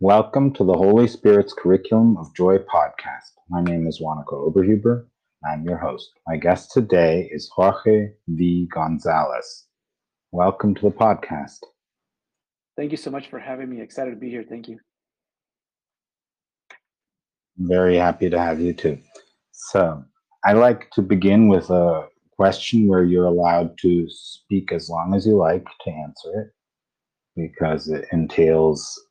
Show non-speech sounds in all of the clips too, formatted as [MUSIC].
Welcome to the Holy Spirit's Curriculum of Joy podcast. My name is Wanako Oberhuber. I'm your host. My guest today is Jorge V. Gonzalez. Welcome to the podcast. Thank you so much for having me. Excited to be here. Thank you. Very happy to have you too. So, I like to begin with a question where you're allowed to speak as long as you like to answer it because it entails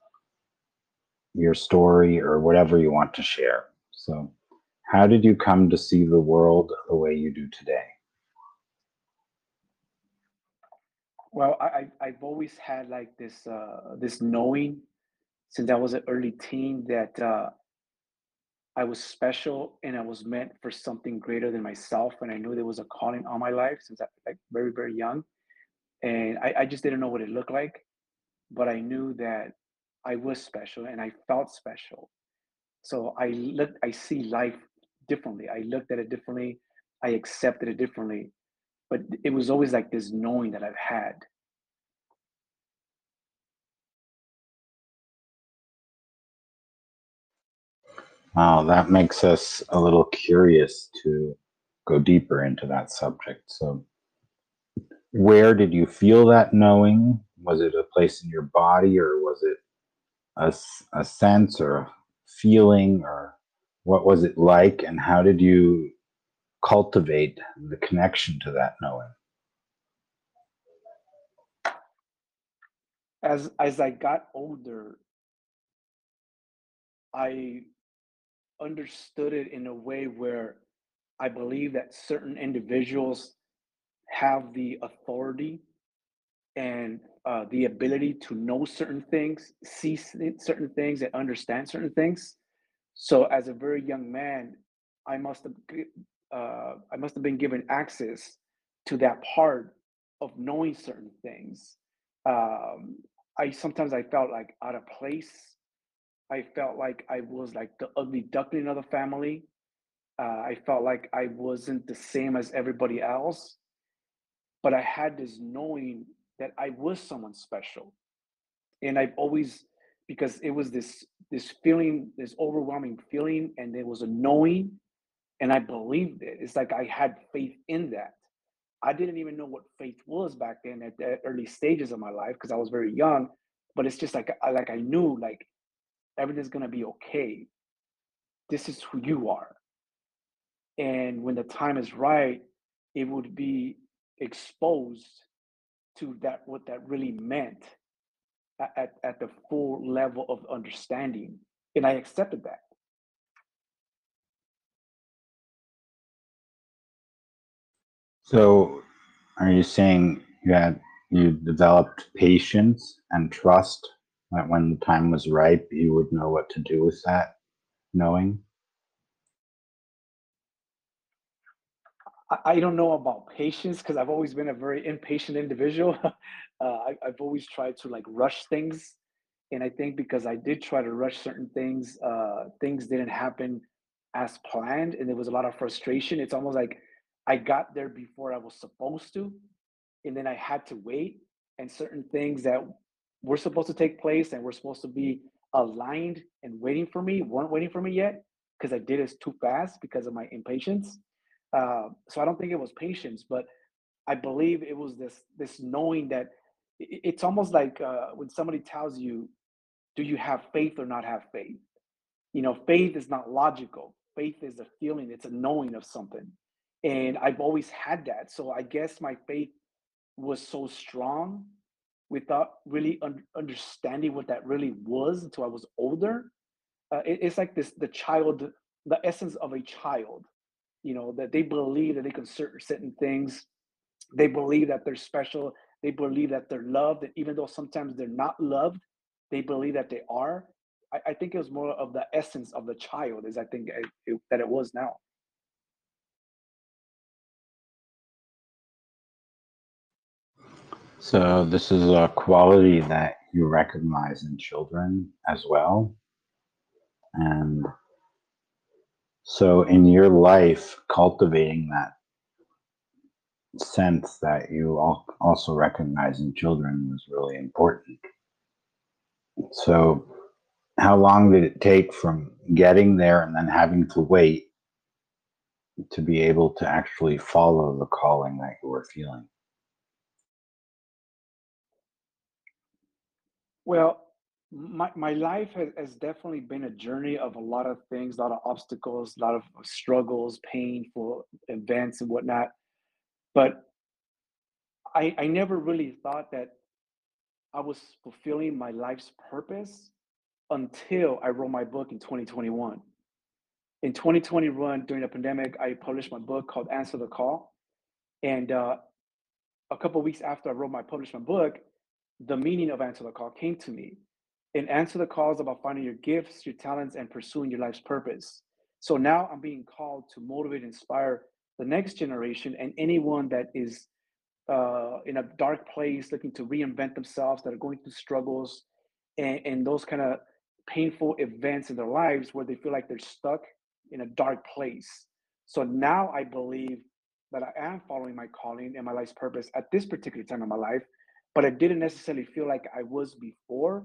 your story or whatever you want to share. So, how did you come to see the world the way you do today? Well, I, I've always had like this uh, this knowing since I was an early teen that uh, I was special and I was meant for something greater than myself, and I knew there was a calling on my life since I like very very young, and I, I just didn't know what it looked like, but I knew that I was special and I felt special. So I look, I see life differently. I looked at it differently. I accepted it differently. But it was always like this knowing that I've had. Wow, that makes us a little curious to go deeper into that subject. So, where did you feel that knowing? Was it a place in your body or was it a, a sense or feeling or what was it like and how did you cultivate the connection to that knowing? As as i got older i understood it in a way where i believe that certain individuals have the authority and uh, the ability to know certain things, see certain things, and understand certain things. So, as a very young man, I must have uh, I must have been given access to that part of knowing certain things. Um, I sometimes I felt like out of place. I felt like I was like the ugly duckling of the family. Uh, I felt like I wasn't the same as everybody else. But I had this knowing that I was someone special. And I've always because it was this this feeling, this overwhelming feeling, and there was a knowing, and I believed it. It's like I had faith in that. I didn't even know what faith was back then at the early stages of my life because I was very young. But it's just like I like I knew like everything's gonna be okay. This is who you are. And when the time is right, it would be exposed to that what that really meant at, at the full level of understanding and i accepted that. So are you saying that you developed patience and trust that when the time was ripe you would know what to do with that knowing I don't know about patience because I've always been a very impatient individual. [LAUGHS] uh, I, have always tried to like rush things, and I think because I did try to rush certain things, uh, things didn't happen as planned, and there was a lot of frustration. It's almost like I got there before I was supposed to, and then I had to wait, and certain things that were supposed to take place and were supposed to be aligned and waiting for me weren't waiting for me yet because I did it too fast because of my impatience uh, so I don't think it was patience, but I believe it was this this knowing that it's almost like uh, when somebody tells you, "Do you have faith or not have faith?" You know, faith is not logical. Faith is a feeling. It's a knowing of something, and I've always had that. So I guess my faith was so strong without really un- understanding what that really was until I was older. Uh, it, it's like this: the child, the essence of a child you know that they believe that they can certain certain things. They believe that they're special. They believe that they're loved and even though sometimes they're not loved they believe that they are. I, I think it was more of the essence of the child as i think it, it, that it was now. So this is a quality that you recognize in children as well. And so, in your life, cultivating that sense that you also recognize in children was really important. So, how long did it take from getting there and then having to wait to be able to actually follow the calling that you were feeling? Well, my my life has, has definitely been a journey of a lot of things, a lot of obstacles, a lot of struggles, painful events and whatnot. But I I never really thought that I was fulfilling my life's purpose until I wrote my book in 2021. In 2021, during the pandemic, I published my book called Answer the Call. And uh, a couple of weeks after I wrote my published my book, the meaning of Answer the Call came to me. And Answer the calls about finding your gifts, your talents, and pursuing your life's purpose. So now I'm being called to motivate, inspire the next generation and anyone that is uh, in a dark place, looking to reinvent themselves, that are going through struggles and, and those kind of painful events in their lives where they feel like they're stuck in a dark place. So now I believe that I am following my calling and my life's purpose at this particular time in my life, but I didn't necessarily feel like I was before.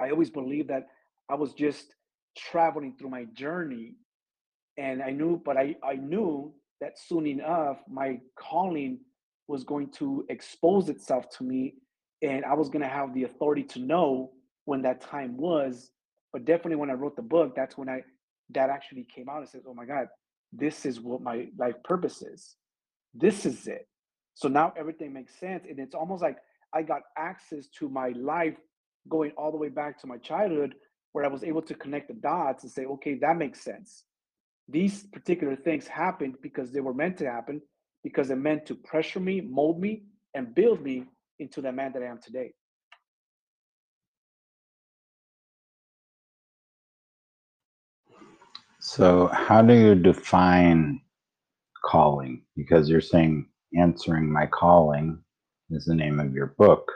I always believed that I was just traveling through my journey and I knew, but I, I knew that soon enough, my calling was going to expose itself to me and I was going to have the authority to know when that time was. But definitely when I wrote the book, that's when I that actually came out and said, "Oh my God, this is what my life purpose is. This is it." So now everything makes sense, and it's almost like I got access to my life going all the way back to my childhood, where I was able to connect the dots and say, "Okay, that makes sense." These particular things happened because they were meant to happen, because they're meant to pressure me, mold me, and build me into the man that I am today. So, how do you define calling? Because you're saying answering my calling is the name of your book,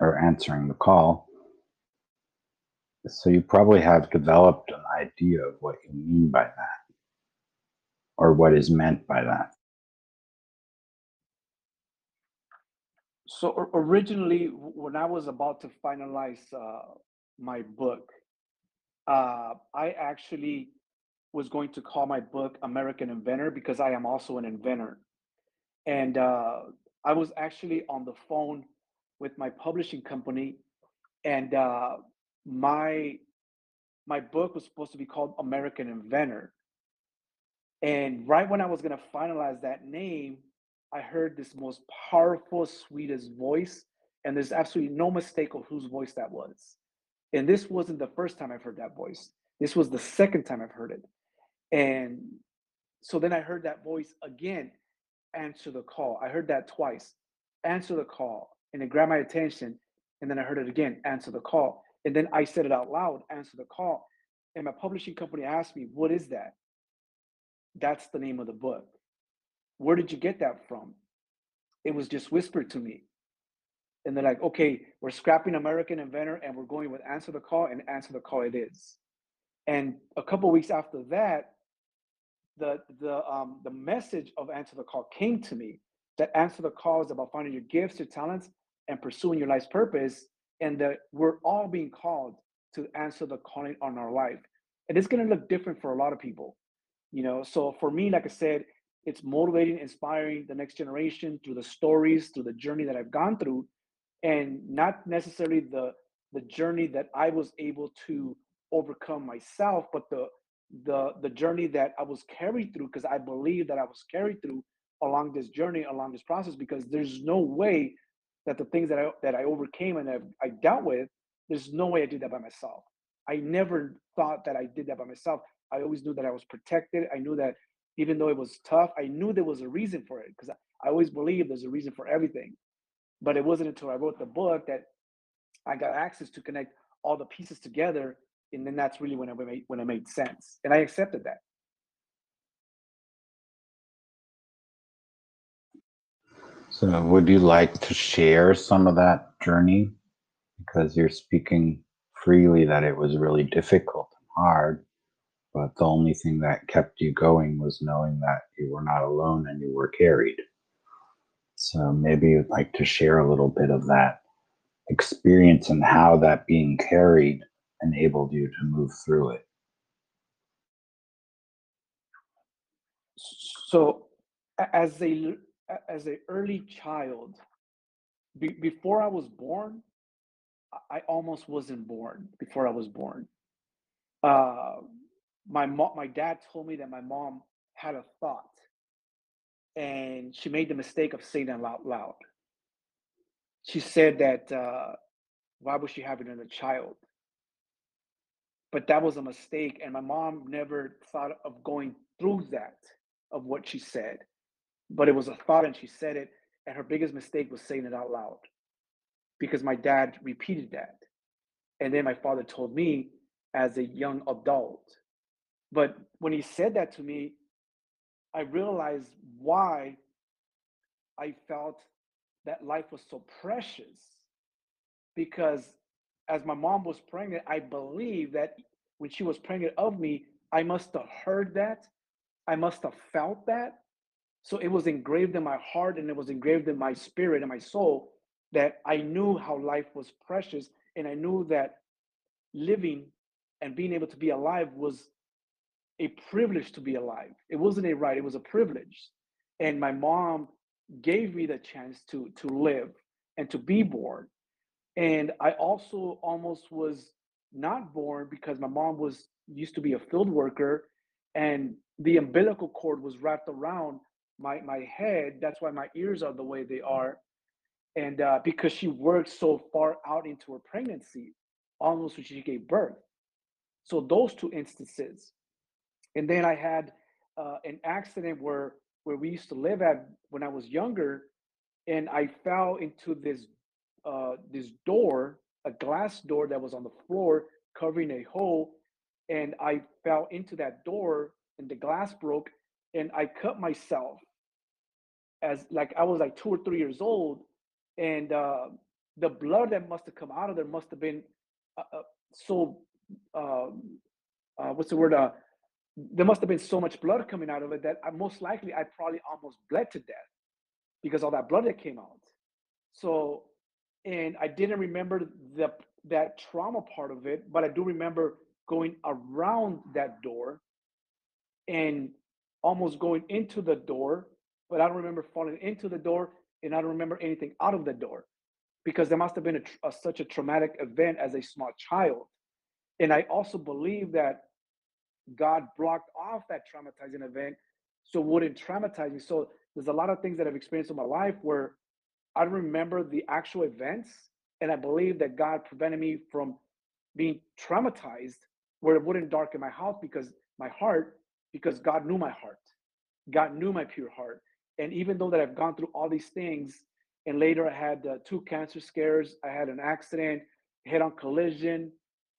or answering the call. So, you probably have developed an idea of what you mean by that, or what is meant by that. So originally, when I was about to finalize uh, my book, uh, I actually was going to call my book American Inventor because I am also an inventor. And uh, I was actually on the phone with my publishing company, and uh, my my book was supposed to be called American Inventor. And right when I was gonna finalize that name, I heard this most powerful, sweetest voice, and there's absolutely no mistake of whose voice that was. And this wasn't the first time I've heard that voice. This was the second time I've heard it. And so then I heard that voice again, answer the call. I heard that twice, answer the call. And it grabbed my attention. And then I heard it again, answer the call. And then I said it out loud, answer the call. And my publishing company asked me, What is that? That's the name of the book. Where did you get that from? It was just whispered to me. And they're like, okay, we're scrapping American Inventor and we're going with Answer the Call and Answer the Call it is. And a couple weeks after that, the the um the message of Answer the Call came to me that Answer the Call is about finding your gifts, your talents, and pursuing your life's purpose, and that we're all being called to answer the calling on our life. And it's gonna look different for a lot of people you know so for me like i said it's motivating inspiring the next generation through the stories through the journey that i've gone through and not necessarily the the journey that i was able to overcome myself but the the the journey that i was carried through because i believe that i was carried through along this journey along this process because there's no way that the things that i that i overcame and i, I dealt with there's no way i did that by myself i never thought that i did that by myself I always knew that I was protected. I knew that even though it was tough, I knew there was a reason for it because I, I always believe there's a reason for everything. But it wasn't until I wrote the book that I got access to connect all the pieces together, and then that's really when I made when it made sense, and I accepted that. So, would you like to share some of that journey? Because you're speaking freely that it was really difficult and hard, but the only thing that kept you going was knowing that you were not alone and you were carried. So, maybe you'd like to share a little bit of that experience and how that being carried enabled you to move through it? So, as a as a early child, be, before I was born, I almost wasn't born. Before I was born, uh, my mom, my dad told me that my mom had a thought, and she made the mistake of saying it out loud. She said that uh, why was she having another child? But that was a mistake, and my mom never thought of going through that of what she said. But it was a thought, and she said it, and her biggest mistake was saying it out loud because my dad repeated that. And then my father told me as a young adult. But when he said that to me, I realized why I felt that life was so precious. Because as my mom was pregnant, I believe that when she was pregnant of me, I must have heard that. I must have felt that. So it was engraved in my heart and it was engraved in my spirit and my soul that I knew how life was precious and I knew that living and being able to be alive was a privilege to be alive. It wasn't a right, it was a privilege. And my mom gave me the chance to to live and to be born. And I also almost was not born because my mom was used to be a field worker and the umbilical cord was wrapped around my my head. That's why my ears are the way they are. And uh, because she worked so far out into her pregnancy, almost when she gave birth. So those two instances. And then I had uh, an accident where where we used to live at when I was younger, and I fell into this uh, this door, a glass door that was on the floor covering a hole, and I fell into that door, and the glass broke, and I cut myself as like I was like two or three years old, and uh, the blood that must have come out of there must have been uh, uh so um, uh, what's the word? Uh, there must have been so much blood coming out of it that I, most likely I probably almost bled to death because all that blood that came out. So, and I didn't remember the that trauma part of it, but I do remember going around that door and almost going into the door, but I don't remember falling into the door and I don't remember anything out of the door because there must have been a, a, such a traumatic event as a small child. And I also believe that God blocked off that traumatizing event so wouldn't traumatize me. So there's a lot of things that I've experienced in my life where I remember the actual events, and I believe that God prevented me from being traumatized where it wouldn't darken my house because my heart, because God knew my heart. God knew my pure heart. And even though that I've gone through all these things, and later I had uh, two cancer scares, I had an accident, head-on collision,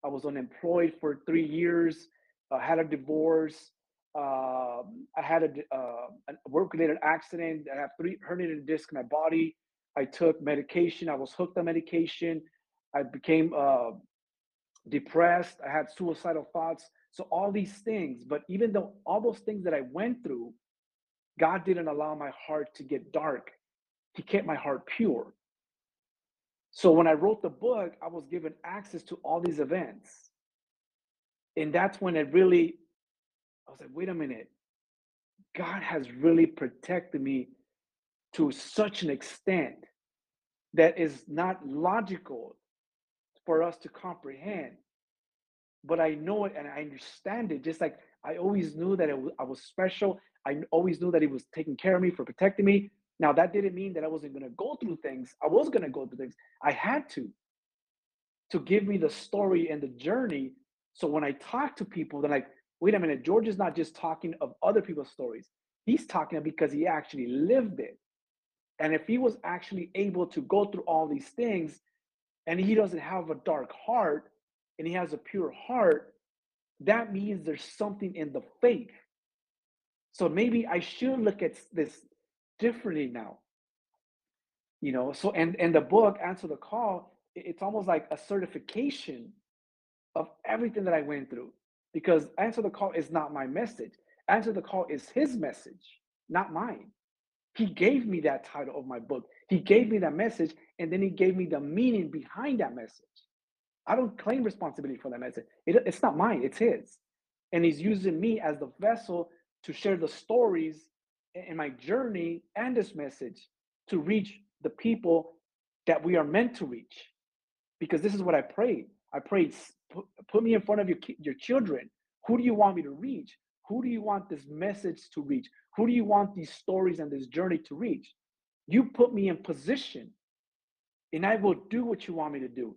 I was unemployed for three years, I had a divorce, uh, I had a, uh, a work-related accident, I have three herniated discs in my body, I took medication, I was hooked on medication, I became uh, depressed, I had suicidal thoughts, so all these things, but even though all those things that I went through, God didn't allow my heart to get dark. He kept my heart pure. So when I wrote the book, I was given access to all these events. And that's when it really, I was like, wait a minute. God has really protected me to such an extent that is not logical for us to comprehend. But I know it and I understand it, just like I always knew that was, I was special I always knew that he was taking care of me for protecting me. Now that didn't mean that I wasn't going to go through things. I was going to go through things. I had to to give me the story and the journey. So when I talk to people, they're like, "Wait a minute, George is not just talking of other people's stories. He's talking because he actually lived it. And if he was actually able to go through all these things, and he doesn't have a dark heart, and he has a pure heart, that means there's something in the faith so maybe I should look at this differently now. You know, so and and the book Answer the Call, it's almost like a certification of everything that I went through. Because Answer the Call is not my message. Answer the Call is his message, not mine. He gave me that title of my book. He gave me that message and then he gave me the meaning behind that message. I don't claim responsibility for that message. It, it's not mine, it's his. And he's using me as the vessel to share the stories in my journey and this message to reach the people that we are meant to reach. Because this is what I prayed. I prayed, put me in front of your, your children. Who do you want me to reach? Who do you want this message to reach? Who do you want these stories and this journey to reach? You put me in position and I will do what you want me to do.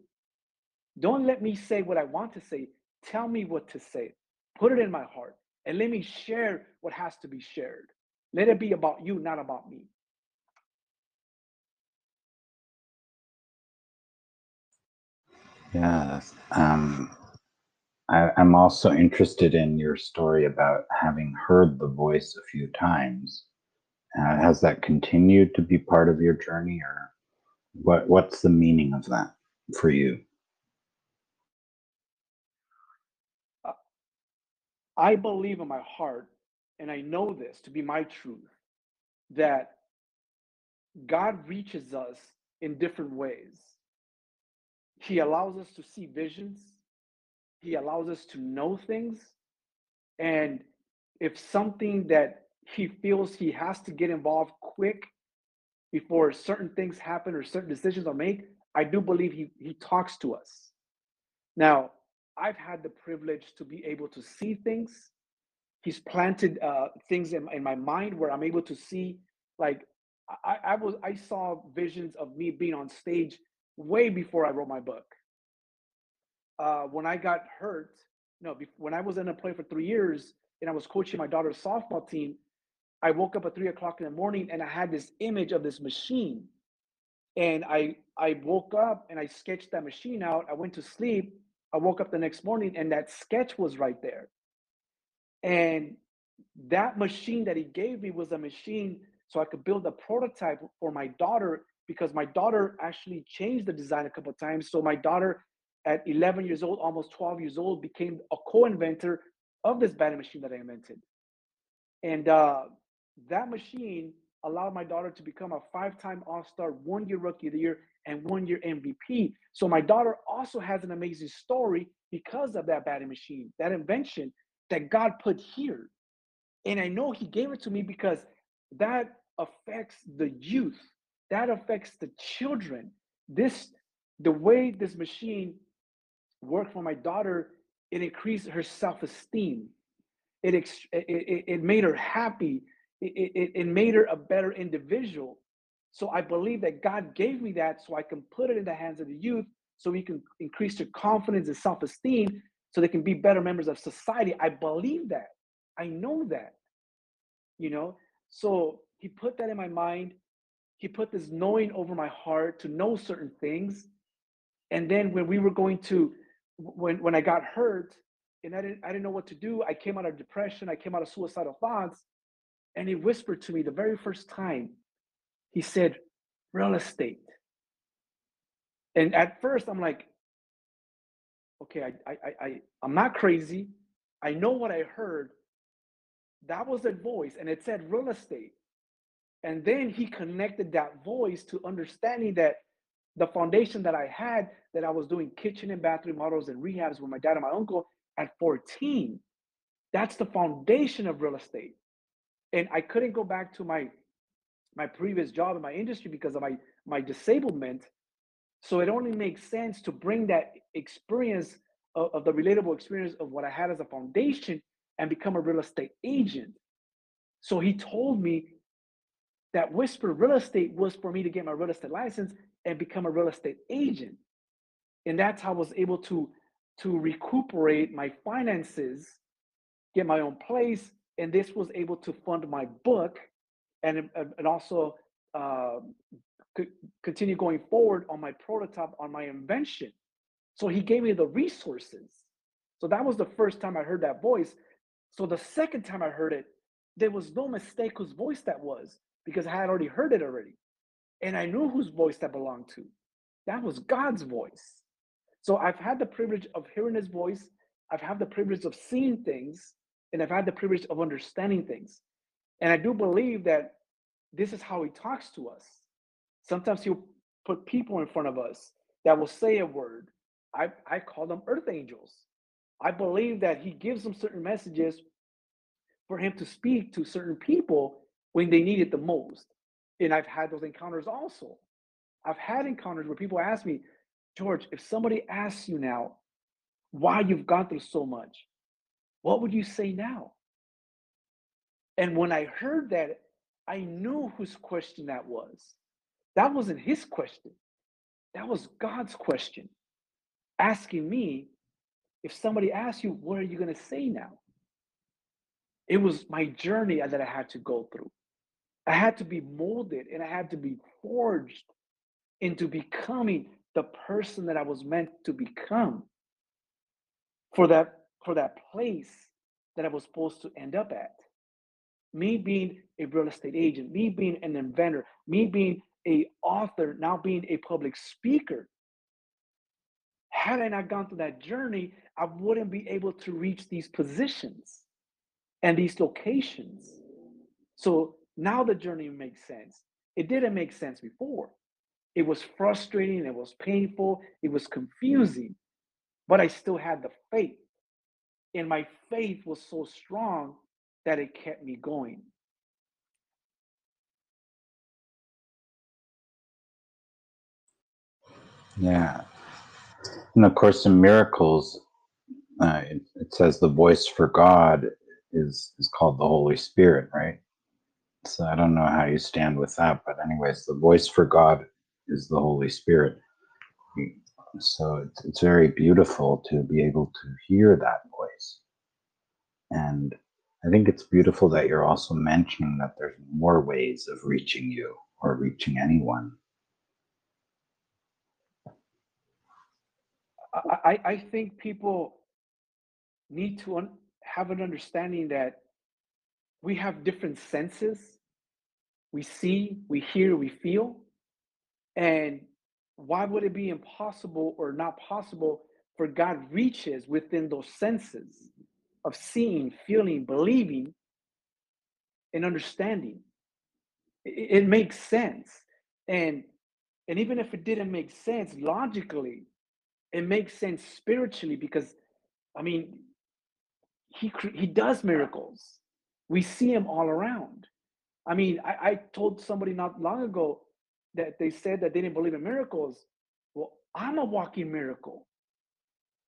Don't let me say what I want to say. Tell me what to say. Put it in my heart and let me share what has to be shared. Let it be about you, not about me. Yeah. Um, I, I'm also interested in your story about having heard the voice a few times. Uh, has that continued to be part of your journey, or what? What's the meaning of that for you? I believe in my heart, and I know this to be my truth, that God reaches us in different ways. He allows us to see visions, He allows us to know things. And if something that He feels He has to get involved quick before certain things happen or certain decisions are made, I do believe He, he talks to us. Now, I've had the privilege to be able to see things. He's planted uh, things in, in my mind where I'm able to see, like I, I was, I saw visions of me being on stage way before I wrote my book. Uh, when I got hurt, no, be, when I was in a play for three years and I was coaching my daughter's softball team, I woke up at three o'clock in the morning and I had this image of this machine. And I I woke up and I sketched that machine out. I went to sleep I woke up the next morning and that sketch was right there. And that machine that he gave me was a machine so I could build a prototype for my daughter because my daughter actually changed the design a couple of times. So my daughter at 11 years old, almost 12 years old, became a co-inventor of this batting machine that I invented. And uh, that machine allowed my daughter to become a five-time All-Star, one-year Rookie of the Year, and one-year MVP. So my daughter also has an amazing story because of that batting machine, that invention that God put here. And I know He gave it to me because that affects the youth, that affects the children. This, the way this machine worked for my daughter, it increased her self-esteem. It, it, it made her happy it, it, it made her a better individual. So I believe that God gave me that so I can put it in the hands of the youth so we can increase their confidence and self esteem so they can be better members of society. I believe that. I know that. You know, so he put that in my mind. He put this knowing over my heart to know certain things. And then when we were going to, when when I got hurt and I didn't I didn't know what to do, I came out of depression, I came out of suicidal thoughts. And he whispered to me the very first time, he said, real estate. And at first I'm like, okay, I, I, I, I'm not crazy. I know what I heard. That was a voice, and it said real estate. And then he connected that voice to understanding that the foundation that I had, that I was doing kitchen and bathroom models and rehabs with my dad and my uncle at 14. That's the foundation of real estate and I couldn't go back to my my previous job in my industry because of my my disablement. So it only makes sense to bring that experience of, of the relatable experience of what I had as a foundation and become a real estate agent. So he told me that Whisper Real Estate was for me to get my real estate license and become a real estate agent. And that's how I was able to to recuperate my finances, get my own place, and this was able to fund my book and, and also uh, continue going forward on my prototype on my invention. So he gave me the resources. So that was the first time i heard that voice. So the second time i heard it there was no mistake whose voice that was because i had already heard it already. And i knew whose voice that belonged to. That was god's voice. So i've had the privilege of hearing his voice. I've had the privilege of seeing things and I've had the privilege of understanding things. And I do believe that this is how he talks to us. Sometimes he'll put people in front of us that will say a word. I, I call them earth angels. I believe that he gives them certain messages for him to speak to certain people when they need it the most. And I've had those encounters also. I've had encounters where people ask me, George, if somebody asks you now why you've gone through so much, what would you say now? And when I heard that, I knew whose question that was. That wasn't his question, that was God's question, asking me if somebody asks you, what are you going to say now? It was my journey that I had to go through. I had to be molded and I had to be forged into becoming the person that I was meant to become for that for that place that I was supposed to end up at. Me being a real estate agent, me being an inventor, me being a author, now being a public speaker. Had I not gone through that journey, I wouldn't be able to reach these positions and these locations. So now the journey makes sense. It didn't make sense before. It was frustrating, it was painful, it was confusing, but I still had the faith. And my faith was so strong that it kept me going. Yeah. And of course, in miracles, uh, it, it says the voice for God is is called the Holy Spirit, right? So I don't know how you stand with that, but anyways, the voice for God is the Holy Spirit. So it's, it's very beautiful to be able to hear that voice. And I think it's beautiful that you're also mentioning that there's more ways of reaching you or reaching anyone. I, I think people need to un- have an understanding that we have different senses. We see, we hear, we feel. And why would it be impossible or not possible for God reaches within those senses of seeing, feeling, believing, and understanding? It, it makes sense. And and even if it didn't make sense logically, it makes sense spiritually because I mean, he he does miracles. We see him all around. I mean, I, I told somebody not long ago that they said that they didn't believe in miracles. Well, I'm a walking miracle.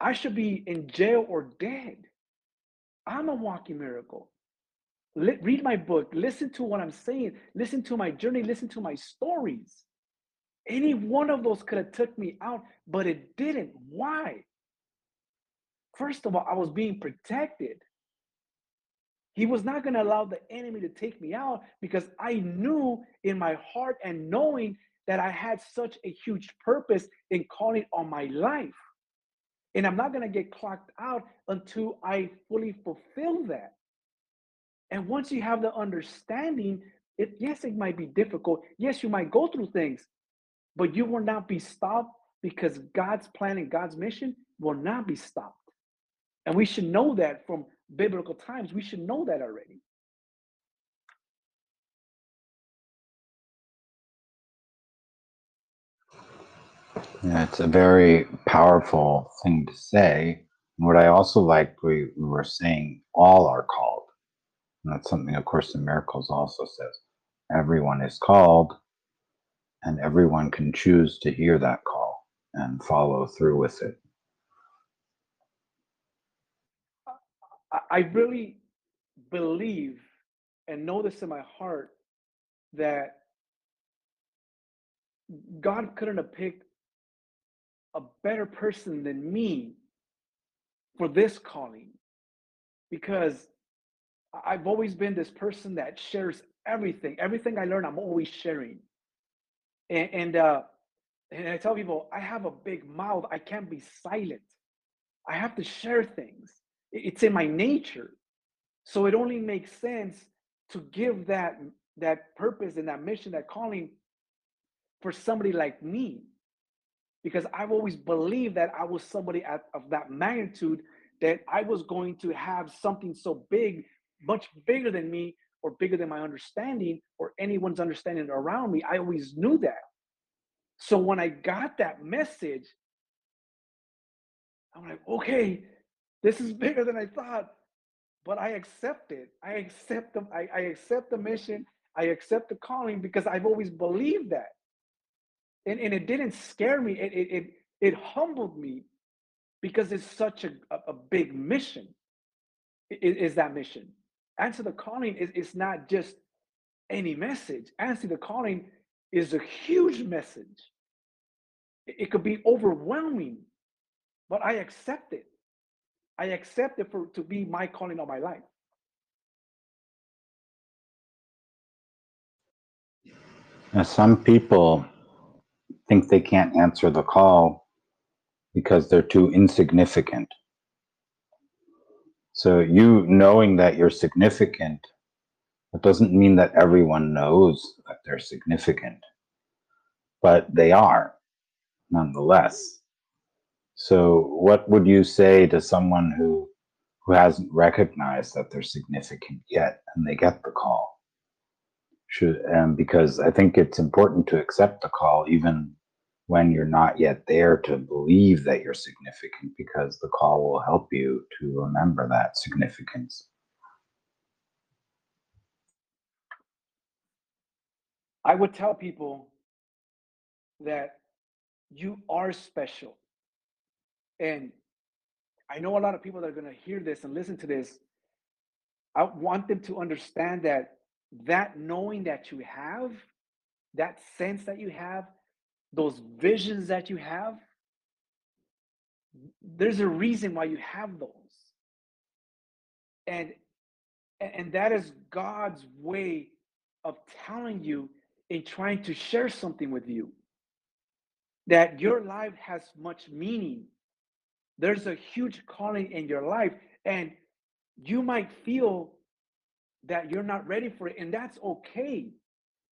I should be in jail or dead. I'm a walking miracle. read my book, listen to what I'm saying, listen to my journey, listen to my stories. Any one of those could have took me out, but it didn't. Why? First of all, I was being protected. He was not going to allow the enemy to take me out because I knew in my heart and knowing that I had such a huge purpose in calling on my life. And I'm not going to get clocked out until I fully fulfill that. And once you have the understanding, it yes, it might be difficult. Yes, you might go through things, but you will not be stopped because God's plan and God's mission will not be stopped. And we should know that from biblical times. We should know that already. Yeah, it's a very powerful thing to say. what I also like, we, we were saying, all are called. And that's something, of course, the Miracles also says. Everyone is called, and everyone can choose to hear that call and follow through with it. I really believe and know this in my heart that God couldn't have picked a better person than me for this calling because I've always been this person that shares everything. Everything I learn, I'm always sharing. And and, uh, and I tell people, I have a big mouth. I can't be silent. I have to share things. It's in my nature. So it only makes sense to give that that purpose and that mission, that calling for somebody like me. Because I've always believed that I was somebody at, of that magnitude, that I was going to have something so big, much bigger than me, or bigger than my understanding, or anyone's understanding around me. I always knew that. So when I got that message, I'm like, okay, this is bigger than I thought, but I accept it. I accept the I, I accept the mission. I accept the calling because I've always believed that. And, and it didn't scare me. It, it, it, it humbled me because it's such a, a, big mission. Is, is that mission? Answer the calling is, is not just any message. Answer the calling is a huge message. It, it could be overwhelming, but I accept it. I accept it for to be my calling of my life. Some people think they can't answer the call because they're too insignificant. So, you knowing that you're significant, that doesn't mean that everyone knows that they're significant, but they are nonetheless. So, what would you say to someone who who hasn't recognized that they're significant yet, and they get the call? Should um, because I think it's important to accept the call, even when you're not yet there, to believe that you're significant, because the call will help you to remember that significance. I would tell people that you are special. And I know a lot of people that are going to hear this and listen to this. I want them to understand that that knowing that you have, that sense that you have, those visions that you have, there's a reason why you have those. And and that is God's way of telling you and trying to share something with you. That your life has much meaning. There's a huge calling in your life, and you might feel that you're not ready for it, and that's okay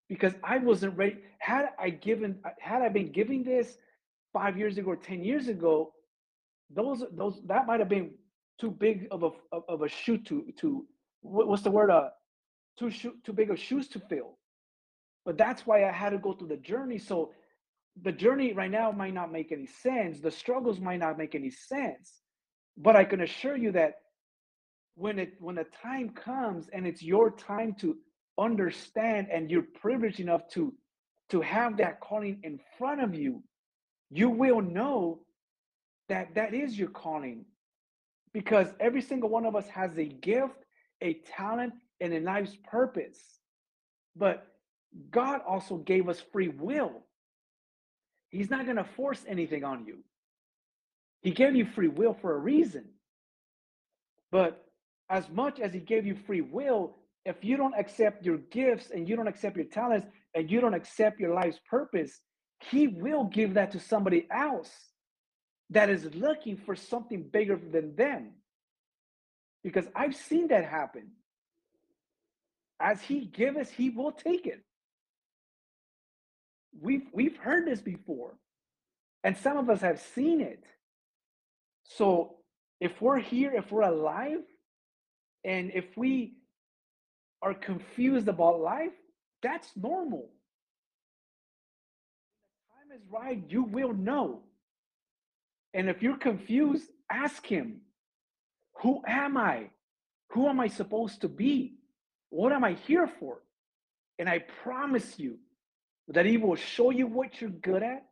because I wasn't ready. Had I given, had I been giving this five years ago or ten years ago, those those that might have been too big of a of, a shoe to to what's the word uh too shoe, too big of shoes to fill. But that's why I had to go through the journey. So the journey right now might not make any sense. The struggles might not make any sense. But I can assure you that when it when the time comes and it's your time to understand and you're privileged enough to to have that calling in front of you, you will know that that is your calling. Because every single one of us has a gift, a talent, and a life's purpose. But God also gave us free will. He's not going to force anything on you. He gave you free will for a reason. But as much as He gave you free will, if you don't accept your gifts and you don't accept your talents and you don't accept your life's purpose, He will give that to somebody else that is looking for something bigger than them. Because I've seen that happen. As He gives, He will take it. We've we've heard this before. And some of us have seen it. So if we're here, if we're alive, and if we are confused about life, that's normal. When the time is right, you will know. And if you're confused, ask him, Who am I? Who am I supposed to be? What am I here for? And I promise you, that He will show you what you're good at,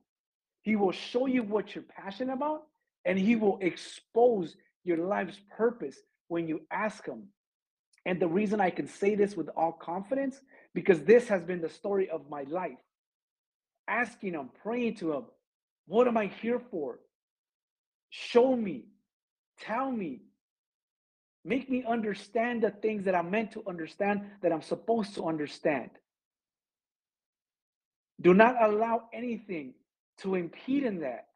He will show you what you're passionate about, and He will expose your life's purpose when you ask Him. And the reason I can say this with all confidence, because this has been the story of my life. Asking Him, praying to Him, what am I here for? Show me, tell me, make me understand the things that I'm meant to understand, that I'm supposed to understand. Do not allow anything to impede in that.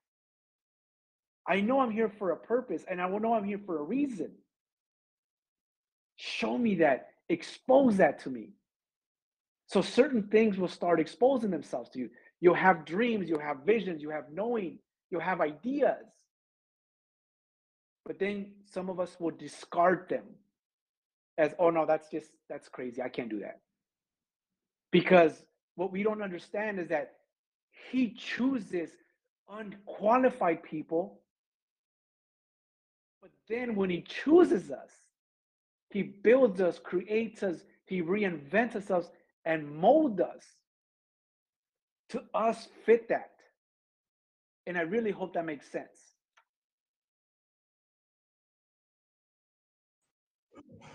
I know I'm here for a purpose and I will know I'm here for a reason. Show me that, expose that to me. So certain things will start exposing themselves to you. You'll have dreams, you'll have visions, you have knowing, you'll have ideas. But then some of us will discard them as, oh no, that's just, that's crazy. I can't do that. Because what we don't understand is that He chooses unqualified people. But then when He chooses us, He builds us, creates us, He reinvents us, and molds us to us fit that. And I really hope that makes sense.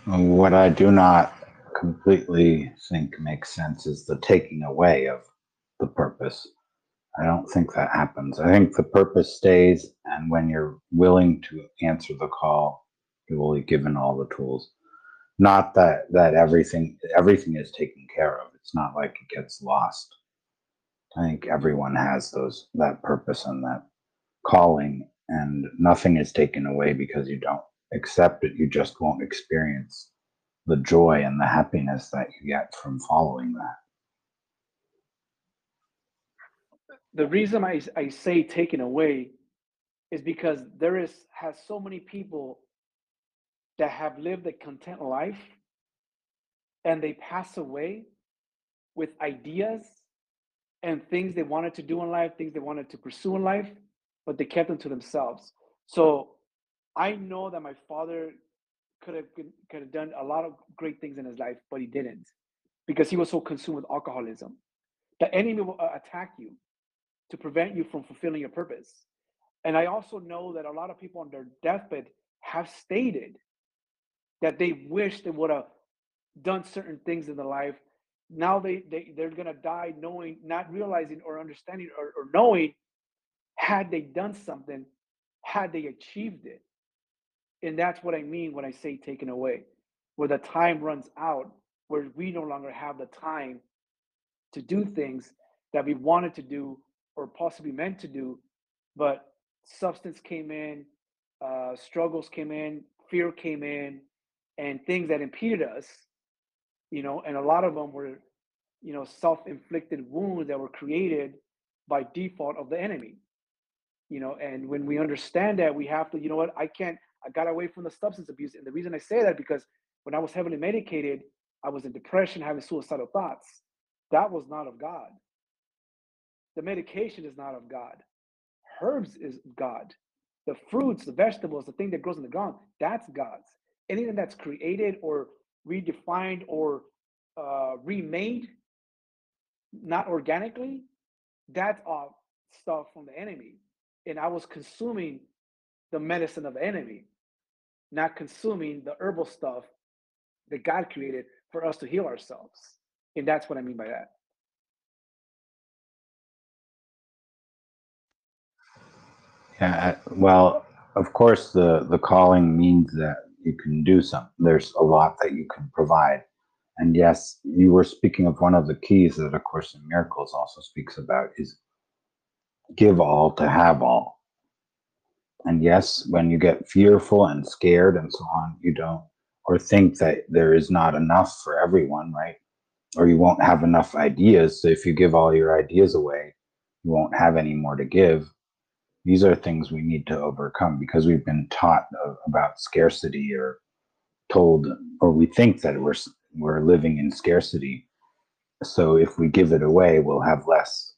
What I do not completely think makes sense is the taking away of the purpose. I don't think that happens. I think the purpose stays, and when you're willing to answer the call, you will be given all the tools. Not that that everything everything is taken care of. It's not like it gets lost. I think everyone has those that purpose and that calling, and nothing is taken away because you don't accept it. You just won't experience the joy and the happiness that you get from following that. The reason I, I say taken away is because there is has so many people that have lived a content life and they pass away with ideas and things they wanted to do in life, things they wanted to pursue in life, but they kept them to themselves. So I know that my father could have could have done a lot of great things in his life, but he didn't because he was so consumed with alcoholism. The enemy will uh, attack you to prevent you from fulfilling your purpose. And I also know that a lot of people on their deathbed have stated that they wish they would have done certain things in their life. Now they, they they're gonna die knowing, not realizing or understanding or, or knowing had they done something, had they achieved it. And that's what I mean when I say taken away, where the time runs out, where we no longer have the time to do things that we wanted to do or possibly meant to do, but substance came in, uh, struggles came in, fear came in, and things that impeded us, you know, and a lot of them were, you know, self-inflicted wounds that were created by default of the enemy, you know, and when we understand that, we have to, you know what, I can't I got away from the substance abuse. And the reason I say that because when I was heavily medicated, I was in depression, having suicidal thoughts. That was not of God. The medication is not of God. Herbs is God. The fruits, the vegetables, the thing that grows in the ground, that's God's. Anything that's created or redefined or uh, remade, not organically, that's all stuff from the enemy. And I was consuming the medicine of the enemy not consuming the herbal stuff that God created for us to heal ourselves. And that's what I mean by that. Yeah, well, of course, the the calling means that you can do something. There's a lot that you can provide, and yes, you were speaking of one of the keys that A Course in Miracles also speaks about is give all to have all. And yes, when you get fearful and scared and so on, you don't, or think that there is not enough for everyone, right? Or you won't have enough ideas. So if you give all your ideas away, you won't have any more to give. These are things we need to overcome because we've been taught about scarcity or told, or we think that we're, we're living in scarcity. So if we give it away, we'll have less.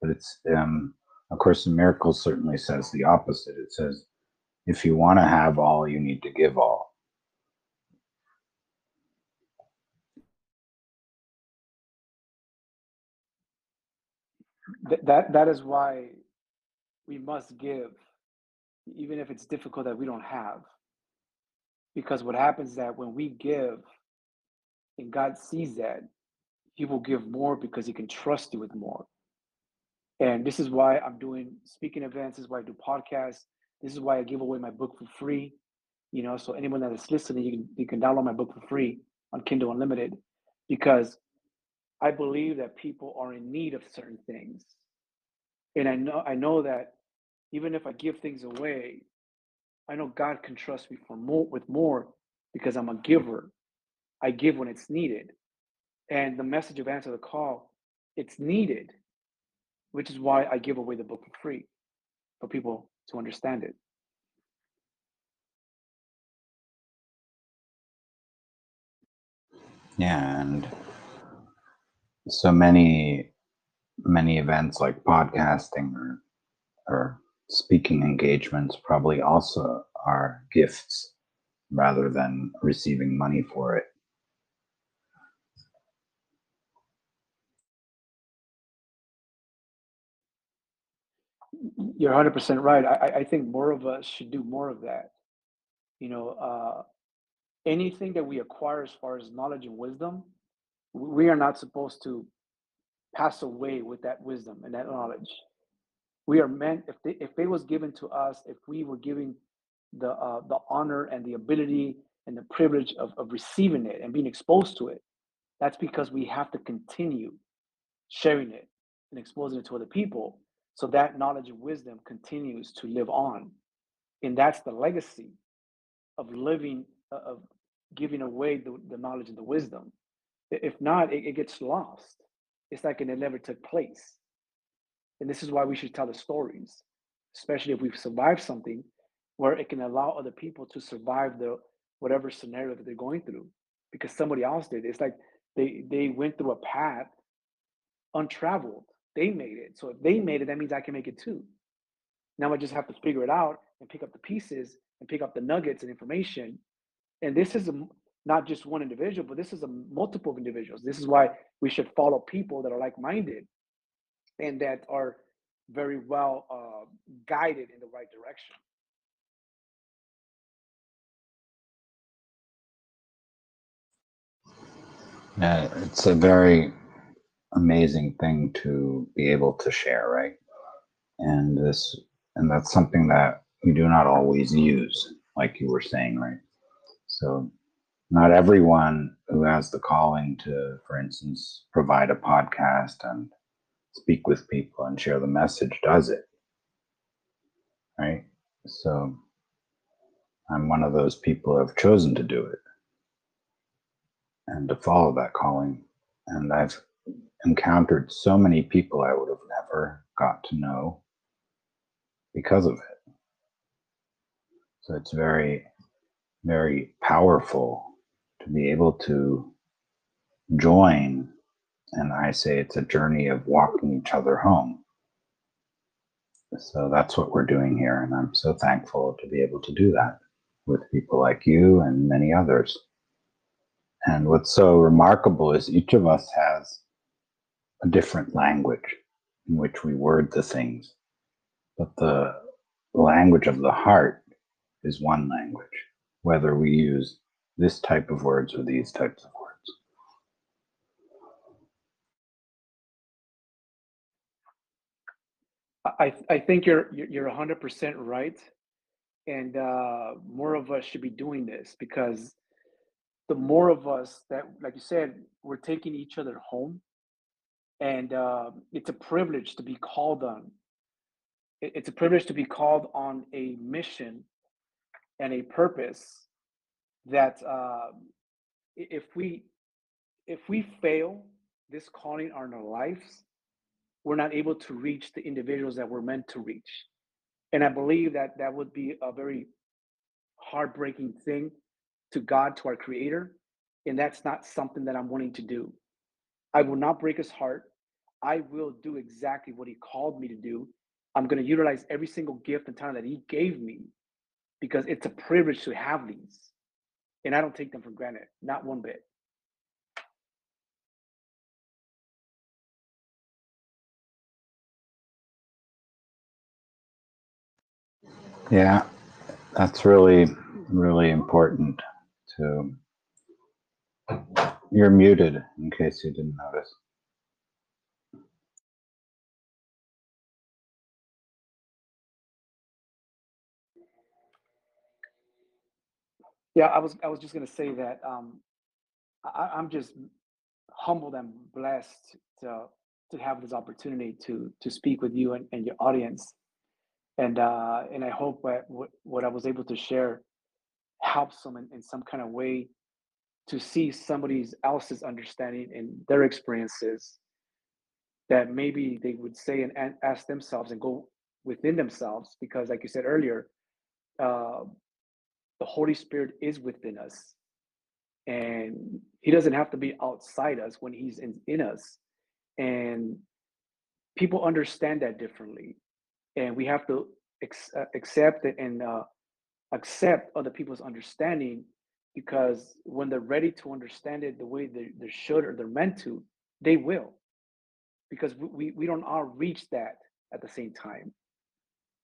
But it's, um, of course, the miracle certainly says the opposite. It says, if you want to have all, you need to give all. that that is why we must give, even if it's difficult that we don't have. Because what happens is that when we give, and God sees that, He will give more because He can trust you with more. And this is why I'm doing speaking events. This is why I do podcasts. This is why I give away my book for free. You know, so anyone that is listening, you can you can download my book for free on Kindle Unlimited, because I believe that people are in need of certain things, and I know I know that even if I give things away, I know God can trust me for more with more because I'm a giver. I give when it's needed, and the message of answer the call, it's needed which is why I give away the book for free for people to understand it. Yeah, and so many many events like podcasting or or speaking engagements probably also are gifts rather than receiving money for it. You're 100% right. I, I think more of us should do more of that. You know, uh, anything that we acquire as far as knowledge and wisdom, we are not supposed to pass away with that wisdom and that knowledge. We are meant if they, if it was given to us, if we were giving the uh, the honor and the ability and the privilege of, of receiving it and being exposed to it, that's because we have to continue sharing it and exposing it to other people so that knowledge and wisdom continues to live on. And that's the legacy of living, uh, of giving away the, the knowledge and the wisdom. If not, it, it gets lost. It's like it never took place. And this is why we should tell the stories, especially if we've survived something where it can allow other people to survive the whatever scenario that they're going through because somebody else did. It's like they they went through a path untraveled. They made it. So if they made it, that means I can make it too. Now I just have to figure it out and pick up the pieces and pick up the nuggets and information. And this is a, not just one individual, but this is a multiple of individuals. This is why we should follow people that are like-minded and that are very well uh, guided in the right direction. Yeah, it's a very amazing thing to be able to share, right? And this, and that's something that we do not always use, like you were saying, right? So, not everyone who has the calling to, for instance, provide a podcast and speak with people and share the message does it, right? So, I'm one of those people who have chosen to do it and to follow that calling. And I've encountered so many people I would have never got to know because of it. So it's very, very powerful to be able to join. And I say it's a journey of walking each other home. So that's what we're doing here. And I'm so thankful to be able to do that with people like you and many others. And what's so remarkable is each of us has a different language in which we word the things. But the language of the heart is one language, whether we use this type of words or these types of words. I, I think you're you're 100% right. And uh, more of us should be doing this because the more of us that like you said we're taking each other home. And uh, it's a privilege to be called on. It's a privilege to be called on a mission and a purpose that uh, if we if we fail this calling on our lives we're not able to reach the individuals that we're meant to reach and i believe that that would be a very heartbreaking thing to god to our creator and that's not something that i'm wanting to do i will not break his heart I will do exactly what he called me to do. I'm going to utilize every single gift and talent that he gave me because it's a privilege to have these. And I don't take them for granted, not one bit. Yeah, that's really, really important to. You're muted in case you didn't notice. Yeah, I was I was just gonna say that um, I, I'm just humbled and blessed to to have this opportunity to to speak with you and, and your audience, and uh, and I hope that what, what I was able to share helps them in, in some kind of way to see somebody else's understanding and their experiences that maybe they would say and, and ask themselves and go within themselves because like you said earlier uh, the Holy Spirit is within us. And he doesn't have to be outside us when he's in, in us. And people understand that differently, and we have to ex- uh, accept it and uh, accept other people's understanding because when they're ready to understand it the way they, they should or they're meant to, they will. Because we, we, we don't all reach that at the same time.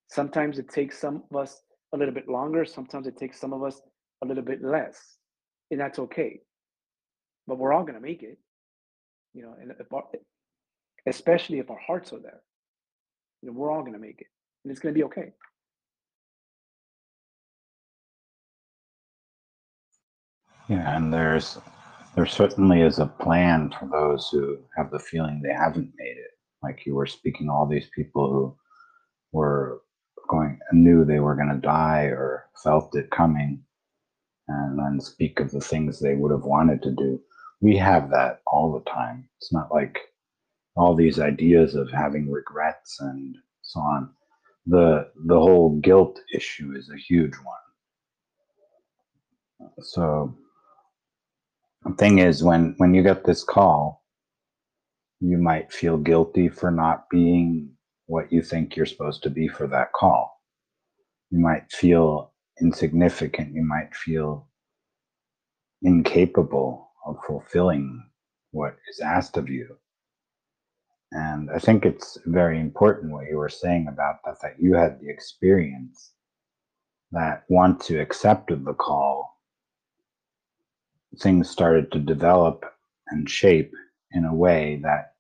Sometimes it takes some of us a little bit longer, sometimes it takes some of us a little bit less, and that's okay. But we're all gonna make it, you know, and if our, especially if our hearts are there, you know, we're all gonna make it, and it's gonna be okay. Yeah, and there's there certainly is a plan for those who have the feeling they haven't made it. Like you were speaking, all these people who were going and knew they were going to die or felt it coming, and then speak of the things they would have wanted to do. We have that all the time. It's not like all these ideas of having regrets and so on. The the whole guilt issue is a huge one. So the thing is when when you get this call you might feel guilty for not being what you think you're supposed to be for that call. You might feel insignificant. You might feel incapable of fulfilling what is asked of you. And i think it's very important what you were saying about that that you had the experience that once you accepted the call things started to develop and shape in a way that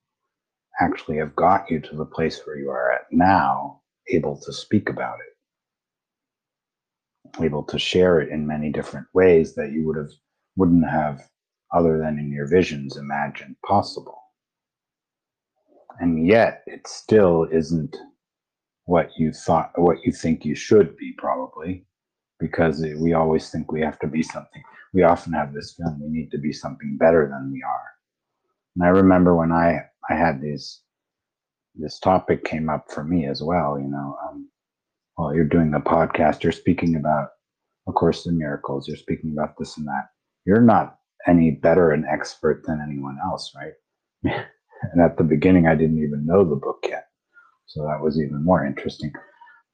actually have got you to the place where you are at now, able to speak about it, able to share it in many different ways that you would have wouldn't have other than in your visions imagined possible. And yet it still isn't what you thought what you think you should be probably because we always think we have to be something we often have this feeling we need to be something better than we are. And I remember when I I had these this topic came up for me as well. You know, um, well, you're doing a podcast, you're speaking about, of course, the miracles. You're speaking about this and that. You're not any better an expert than anyone else, right? [LAUGHS] and at the beginning, I didn't even know the book yet, so that was even more interesting.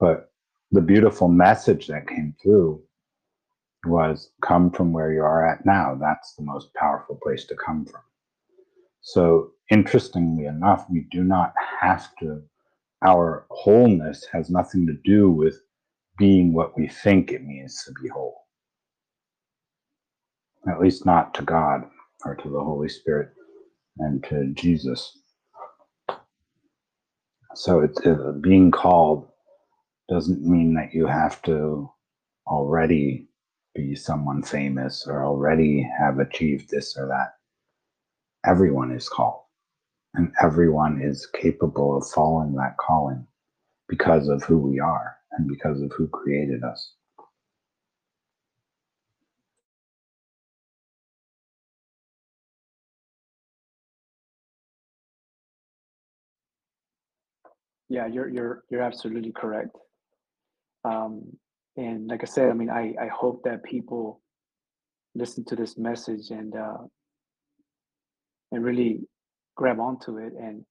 But the beautiful message that came through was come from where you are at now. That's the most powerful place to come from. So, interestingly enough, we do not have to, our wholeness has nothing to do with being what we think it means to be whole. At least not to God or to the Holy Spirit and to Jesus. So, it's being called doesn't mean that you have to already be someone famous or already have achieved this or that. Everyone is called, and everyone is capable of following that calling because of who we are and because of who created us. Yeah, you're you're you're absolutely correct. Um, and like I said, I mean, I, I hope that people listen to this message and uh, and really grab onto it and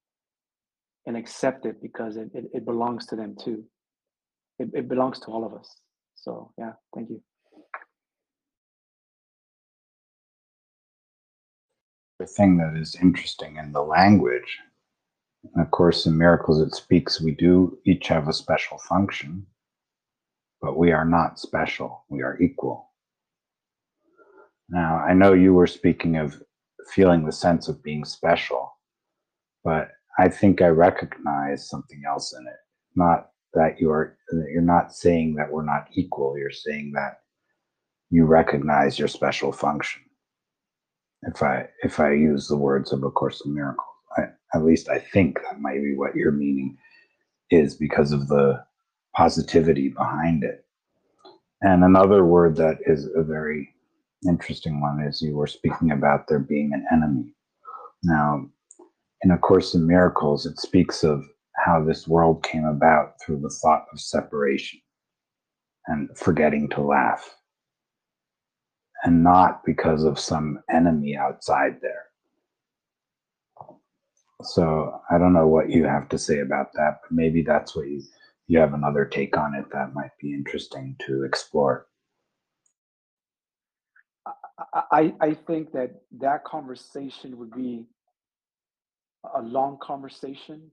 and accept it because it, it, it belongs to them too. It, it belongs to all of us. So yeah, thank you. The thing that is interesting in the language, of course, in miracles it speaks, we do each have a special function but we are not special. We are equal. Now, I know you were speaking of feeling the sense of being special, but I think I recognize something else in it. Not that you are, you're not saying that we're not equal. You're saying that you recognize your special function. If I if I use the words of A Course in Miracles, I, at least I think that might be what your meaning is because of the positivity behind it. And another word that is a very interesting one is you were speaking about there being an enemy. Now, in A Course in Miracles, it speaks of how this world came about through the thought of separation and forgetting to laugh, and not because of some enemy outside there. So I don't know what you have to say about that, but maybe that's what you you have another take on it that might be interesting to explore. I, I think that that conversation would be a long conversation,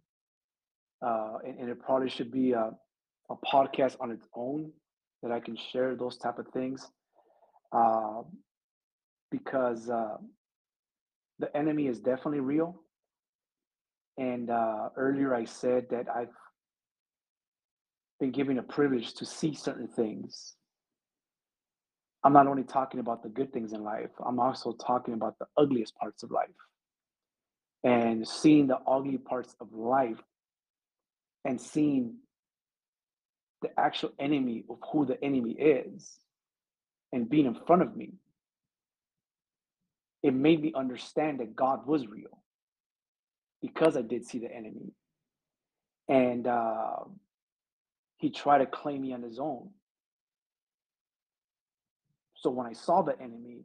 uh, and, and it probably should be a, a podcast on its own that I can share those type of things, uh, because uh, the enemy is definitely real. And uh, earlier I said that I've been given a privilege to see certain things I'm not only talking about the good things in life, I'm also talking about the ugliest parts of life. And seeing the ugly parts of life and seeing the actual enemy of who the enemy is and being in front of me, it made me understand that God was real because I did see the enemy. And uh, he tried to claim me on his own so when I saw the enemy,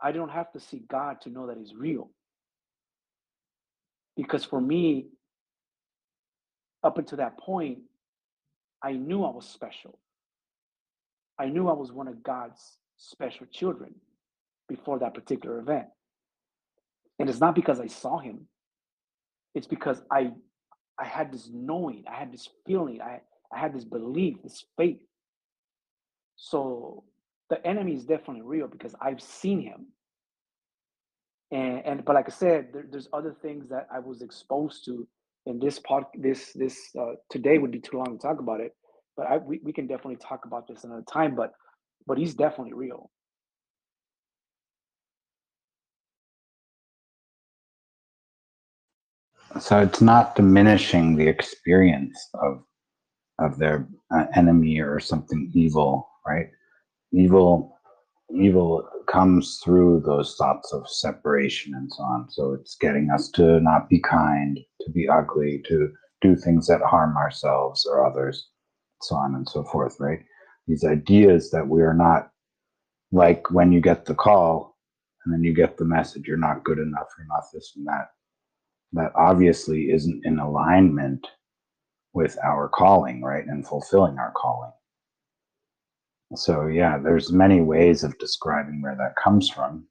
I don't have to see God to know that He's real. Because for me, up until that point, I knew I was special. I knew I was one of God's special children before that particular event. And it's not because I saw him. It's because I I had this knowing, I had this feeling, I, I had this belief, this faith so the enemy is definitely real because I've seen him. And, and but like I said, there, there's other things that I was exposed to in this part. This this uh, today would be too long to talk about it, but I, we we can definitely talk about this another time. But but he's definitely real. So it's not diminishing the experience of of their uh, enemy or something evil right? Evil evil comes through those thoughts of separation and so on. So it's getting us to not be kind, to be ugly, to do things that harm ourselves or others, so on and so forth, right? These ideas that we are not like when you get the call and then you get the message, you're not good enough, you're not this and that. That obviously isn't in alignment with our calling, right? And fulfilling our calling. So yeah, there's many ways of describing where that comes from.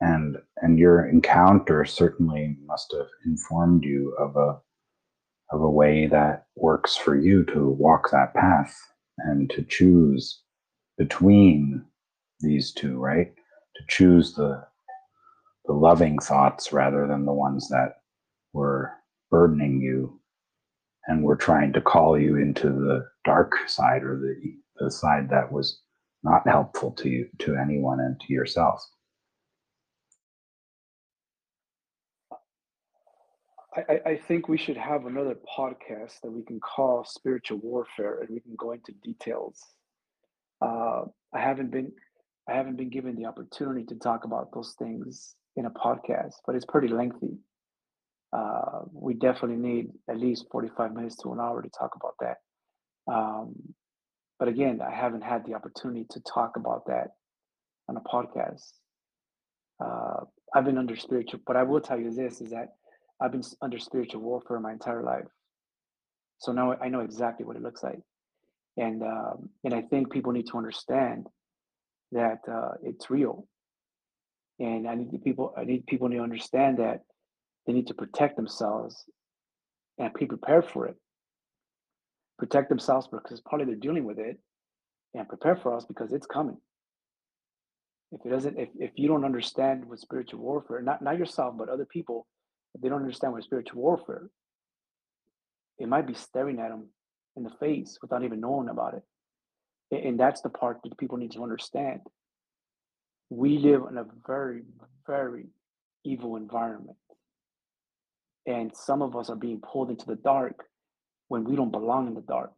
And and your encounter certainly must have informed you of a of a way that works for you to walk that path and to choose between these two, right? To choose the the loving thoughts rather than the ones that were burdening you and were trying to call you into the dark side or the the side that was not helpful to you, to anyone, and to yourself. I, I think we should have another podcast that we can call spiritual warfare and we can go into details. Uh, i haven't been i haven't been given the opportunity to talk about those things in a podcast but it's pretty lengthy. Uh, we definitely need at least 45 minutes to an hour to talk about that. Um, but again, I haven't had the opportunity to talk about that on a podcast. Uh, I've been under spiritual, but I will tell you this is that I've been under spiritual warfare my entire life. So now I know exactly what it looks like. And, um, and I think people need to understand that uh, it's real. And I need people, I need people to understand that they need to protect themselves and be prepared for it protect themselves because probably they're dealing with it and prepare for us because it's coming. If it doesn't if, if you don't understand what spiritual warfare not not yourself but other people if they don't understand what spiritual warfare it might be staring at them in the face without even knowing about it. And that's the part that people need to understand. We live in a very very evil environment. And some of us are being pulled into the dark when we don't belong in the dark.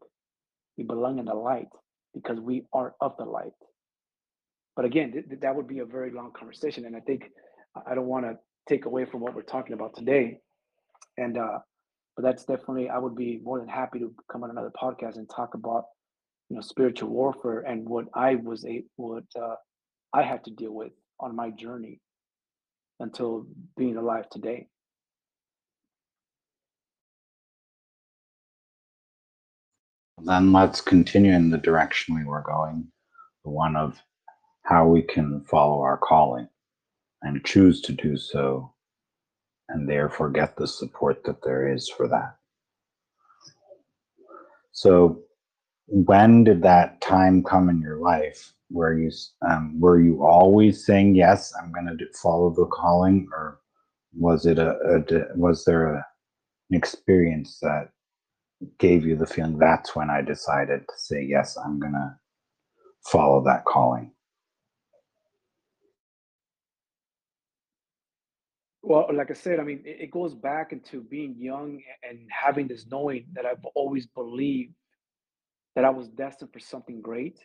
We belong in the light because we are of the light. But again, th- that would be a very long conversation. And I think I don't want to take away from what we're talking about today. And, uh, but that's definitely, I would be more than happy to come on another podcast and talk about, you know, spiritual warfare and what I was a, what uh, I had to deal with on my journey until being alive today. Then let's continue in the direction we were going, the one of how we can follow our calling and choose to do so, and therefore get the support that there is for that. So, when did that time come in your life where you um, were you always saying yes, I'm going to follow the calling, or was it a, a was there a, an experience that gave you the feeling that's when I decided to say yes, I'm going to follow that calling? Well, like I said, I mean, it, goes back into being young and having this knowing that I've always believed that I was destined for something great,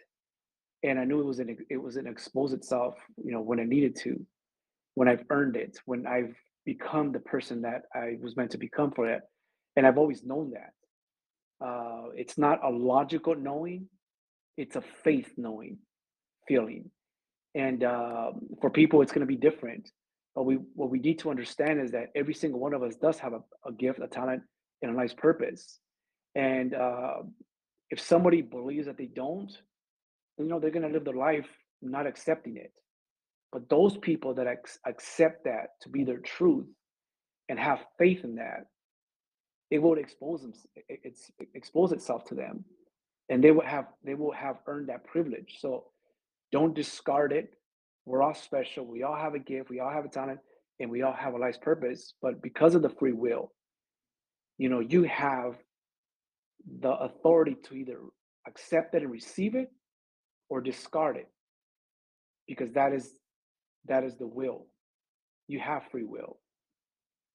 and I knew it was an it was an expose itself, you know, when I needed to, when I've earned it, when I've become the person that I was meant to become for it, and I've always known that. Uh, it's not a logical knowing; it's a faith knowing, feeling, and uh, for people, it's going to be different but we what we need to understand is that every single one of us does have a, a gift, a talent, and a nice purpose. And uh, if somebody believes that they don't, you know they're going to live their life not accepting it. But those people that accept that to be their truth and have faith in that, it will expose them. It's expose itself to them, and they will have they will have earned that privilege. So don't discard it we're all special. We all have a gift. We all have a talent, and we all have a life's purpose. But because of the free will, you know, you have the authority to either accept it and receive it, or discard it, because that is that is the will. You have free will,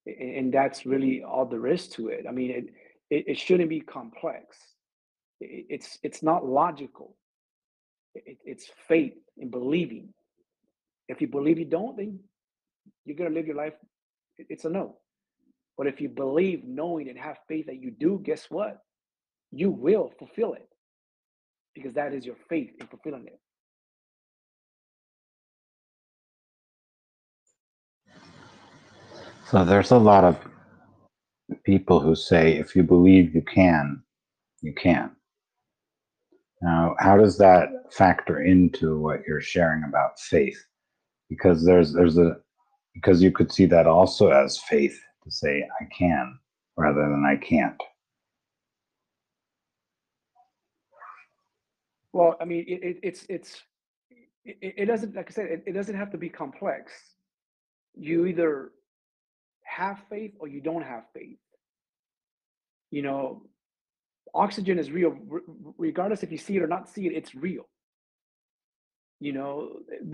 and that's really all there is to it. I mean, it it, it shouldn't be complex. it's it's not logical. It, it's faith in believing if you believe you don't, then you're going to live your life. It's a no. But if you believe, knowing, and have faith that you do, guess what? You will fulfill it because that is your faith in fulfilling it. So there's a lot of people who say if you believe you can, you can. Now, how does that factor into what you're sharing about faith? because there's there's a because you could see that also as faith to say I can rather than I can't. Well, I mean, it, it, it's it's it, it, doesn't like I said, it, it doesn't have to be complex. You either have faith or you don't have faith. You know, oxygen is real, regardless if you see it or not see it. It's real. You know,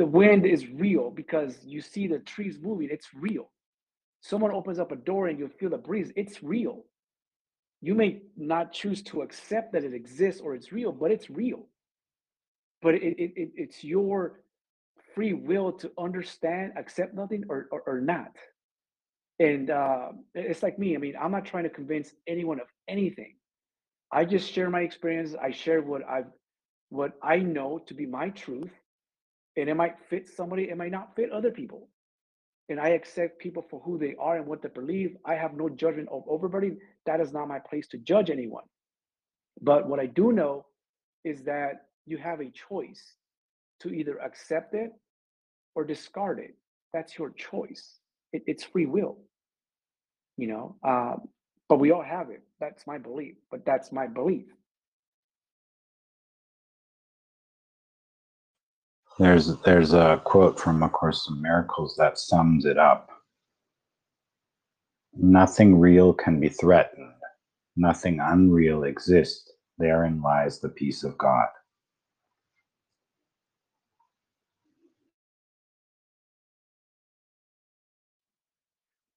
the wind is real because you see the trees moving, it's real. Someone opens up a door and you feel the breeze, it's real. You may not choose to accept that it exists or it's real, but it's real. But it, it, it it's your free will to understand, accept nothing, or, or, or not. And uh, it's like me. I mean, I'm not trying to convince anyone of anything. I just share my experience. I share what I've, what I know to be my truth, and it might fit somebody, it might not fit other people. And I accept people for who they are and what they believe. I have no judgment of everybody. That is not my place to judge anyone. But what I do know is that you have a choice to either accept it or discard it. That's your choice. It, it's free will, you know. Uh, but we all have it. That's my belief. But that's my belief. There's there's a quote from A Course in Miracles that sums it up. Nothing real can be threatened. Nothing unreal exists. Therein lies the peace of God.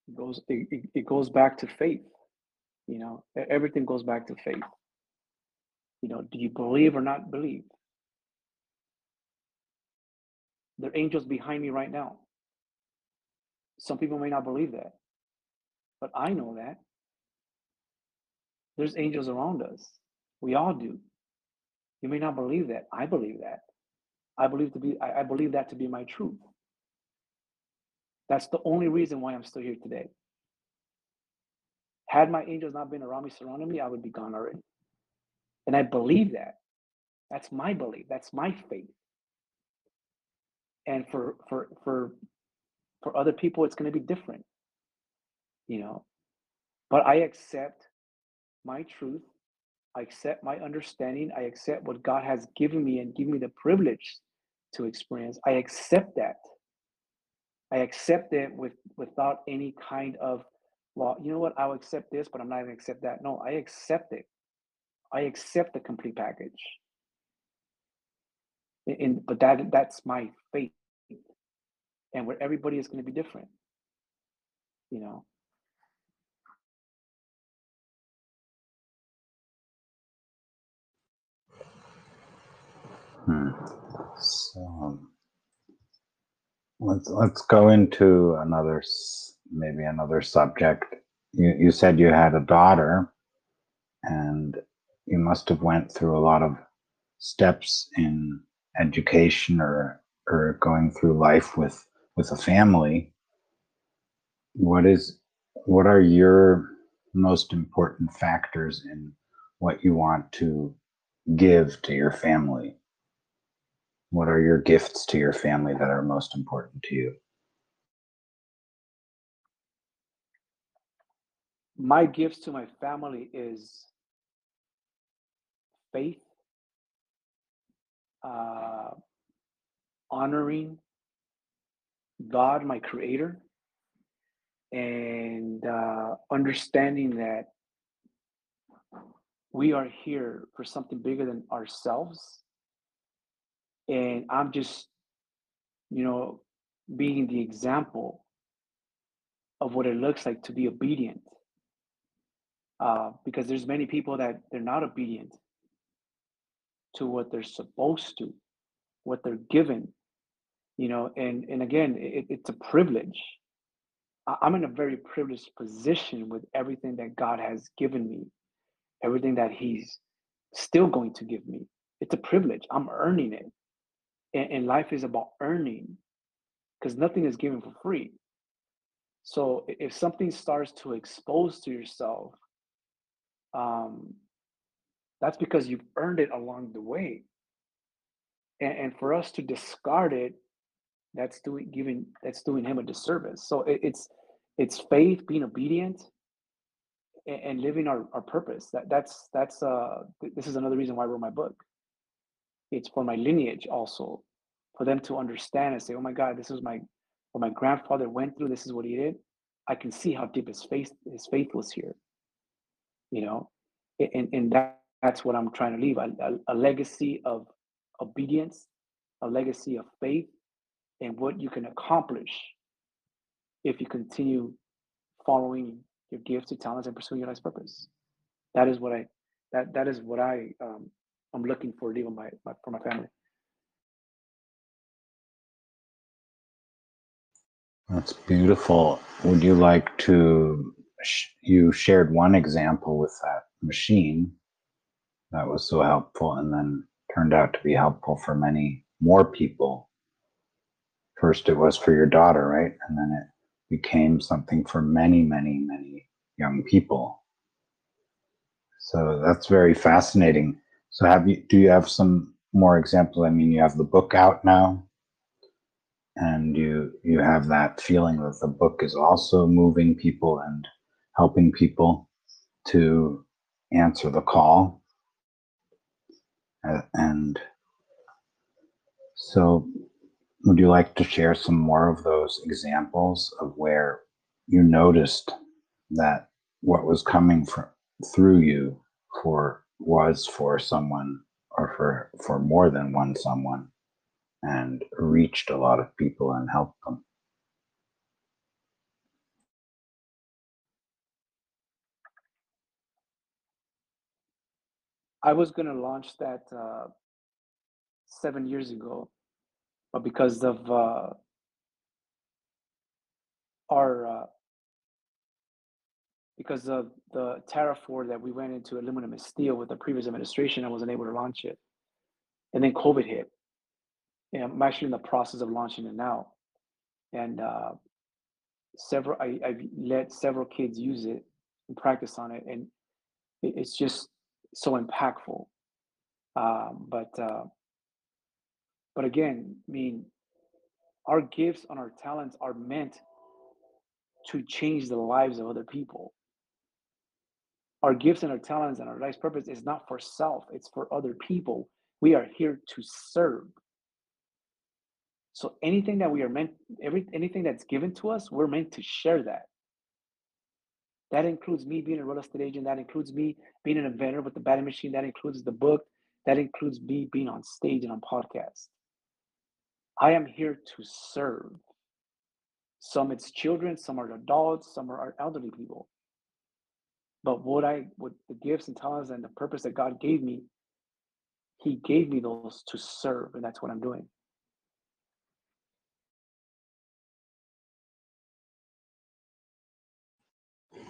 It goes it, it goes back to faith. You know, everything goes back to faith. You know, do you believe or not believe? There are angels behind me right now. Some people may not believe that, but I know that. There's angels around us. We all do. You may not believe that. I believe that. I believe to be I, I believe that to be my truth. That's the only reason why I'm still here today. Had my angels not been around me, surrounding me, I would be gone already. And I believe that. That's my belief. That's my faith. And for for for for other people, it's going to be different, you know. But I accept my truth. I accept my understanding. I accept what God has given me and give me the privilege to experience. I accept that. I accept it with without any kind of, well, you know what? I'll accept this, but I'm not to accept that. No, I accept it. I accept the complete package. And but that that's my faith, and where everybody is to be different. You know. Hmm. So let's let's go into another maybe another subject. You you said you had a daughter, and you must have went through a lot of steps in education or or going through life with with a family. What is what are your most important factors in what you want to give to your family? What are your gifts to your family that are most important to you? My gifts to my family is faith, uh, honoring God, my creator, and uh, understanding that we are here for something bigger than ourselves. And I'm just, you know, being the example of what it looks like to be obedient. Uh, because there's many people that they're not obedient to what they're supposed to, what they're given, you know, and and again, it, it's a privilege. I'm in a very privileged position with everything that God has given me, everything that He's still going to give me. It's a privilege. I'm earning it, and, and life is about earning because nothing is given for free. So if something starts to expose to yourself, um, that's because you've earned it along the way. And, and for us to discard it, that's doing giving that's doing him a disservice. So it, it's it's faith, being obedient, and, and living our, our purpose. That that's that's uh th- this is another reason why I wrote my book. It's for my lineage also, for them to understand and say, oh my God, this is my what my grandfather went through. This is what he did. I can see how deep his faith his faith was here. You know, and and that, that's what I'm trying to leave a, a, a legacy of obedience, a legacy of faith, and what you can accomplish if you continue following your gifts, your talents, and pursuing your life's purpose. That is what I that that is what I um, I'm looking for leaving my, my for my family. That's beautiful. Would you like to? Sh- you shared one example with that machine that was so helpful, and then turned out to be helpful for many more people. First, it was for your daughter, right? And then it became something for many, many, many young people. So that's very fascinating. So, have you? Do you have some more examples? I mean, you have the book out now and you you have that feeling that the book is also moving people and helping people to answer the call Uh, and so would you like to share some more of those examples of where you noticed that what was coming from through you for was for someone or for for more than one someone and reached a lot of people and helped them. I was gonna launch that uh, seven years ago, but because of uh, our uh, because of the tariff war that we went into aluminum and steel with the previous administration, I wasn't able to launch it. And then COVID hit. And I'm actually in the process of launching it now. And uh, several I, I've let several kids use it and practice on it, and it, it's just so impactful. Um, but uh, but again, I mean, our gifts and our talents are meant to change the lives of other people. Our gifts and our talents and our life's purpose is not for self, it's for other people. We are here to serve. So anything that we are meant, every anything that's given to us, we're meant to share that. That includes me being a real estate agent. That includes me being an inventor with the batting machine. That includes the book. That includes me being on stage and on podcast. I am here to serve. Some it's children, some are adults, some are elderly people. But what I, with the gifts and talents and the purpose that God gave me, He gave me those to serve, and that's what I'm doing.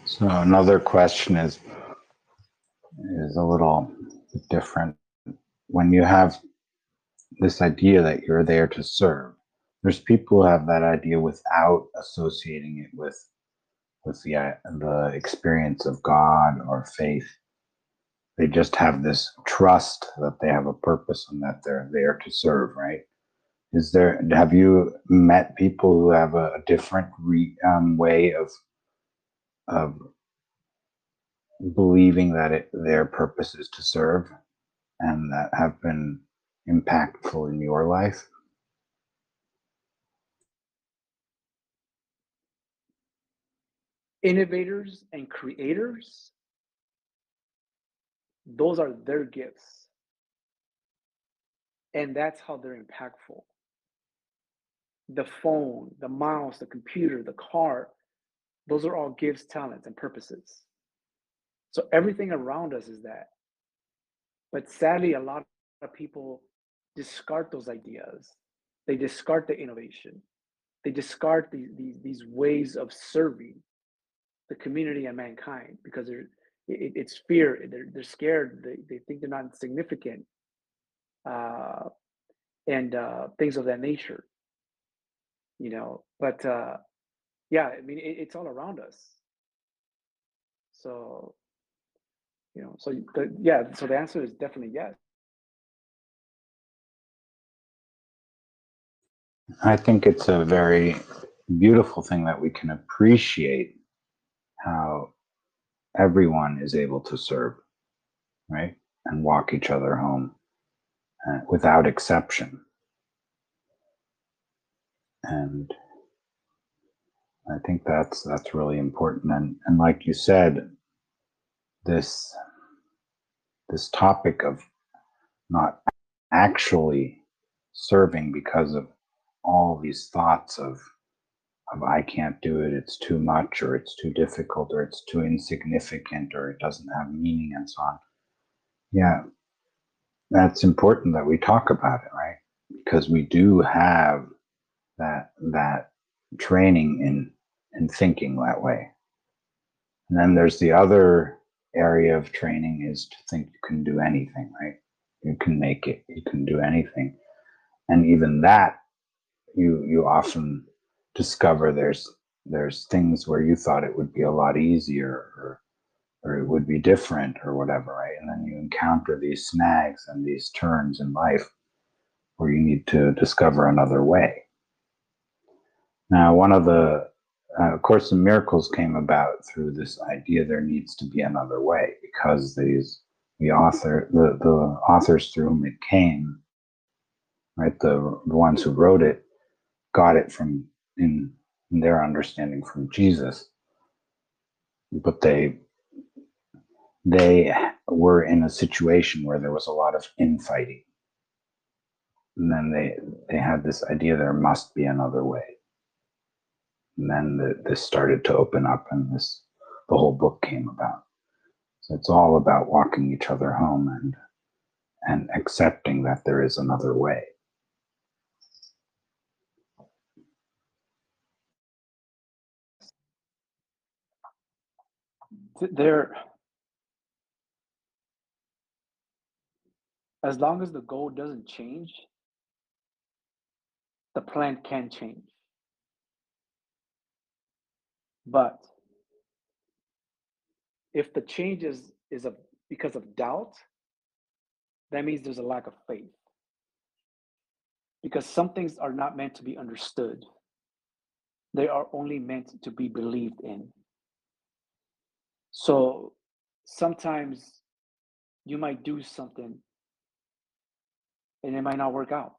So another question is is a little different. When you have this idea that you're there to serve, there's people who have that idea without associating it with with the uh, the experience of God or faith. They just have this trust that they have a purpose and that they're there to serve. Right? Is there? Have you met people who have a, a different re, um, way of of believing that it, their purpose is to serve and that have been impactful in your life? Innovators and creators, those are their gifts. And that's how they're impactful. The phone, the mouse, the computer, the car, those are all gifts, talents, and purposes. So everything around us is that. But sadly, a lot of people discard those ideas. They discard the innovation. They discard these, these, these ways of serving the community and mankind because it, it's fear. They're, they're scared. They, they think they're not significant uh, and uh, things of that nature. You know, but uh, yeah, I mean, it, it's all around us. So you know, so the, yeah, so the answer is definitely yes. I think it's a very beautiful thing that we can appreciate how everyone is able to serve, right? And walk each other home uh, without exception. And I think that's that's really important. And and like you said, this this topic of not actually serving because of all these thoughts of of I can't do it, it's too much, or it's too difficult, or it's too insignificant, or it doesn't have meaning, and so on. Yeah, that's important that we talk about it, right? Because we do have that that training in in thinking that way. And then there's the other area of training is to think you can do anything, right? You can make it, you can do anything. And even that, you you often discover there's there's things where you thought it would be a lot easier or or it would be different or whatever, right? And then you encounter these snags and these turns in life where you need to discover another way. Now, one of the uh, of course, the miracles came about through this idea there needs to be another way because these the author the, the authors through whom it came, right, the, the ones who wrote it got it from in, their understanding from Jesus, but they they were in a situation where there was a lot of infighting, and then they they had this idea there must be another way. And then the, this started to open up and this the whole book came about. So it's all about walking each other home and and accepting that there is another way there as long as the goal doesn't change the plan can change But if the change is, is a, because of doubt, that means there's a lack of faith. Because some things are not meant to be understood, they are only meant to be believed in. So sometimes you might do something and it might not work out.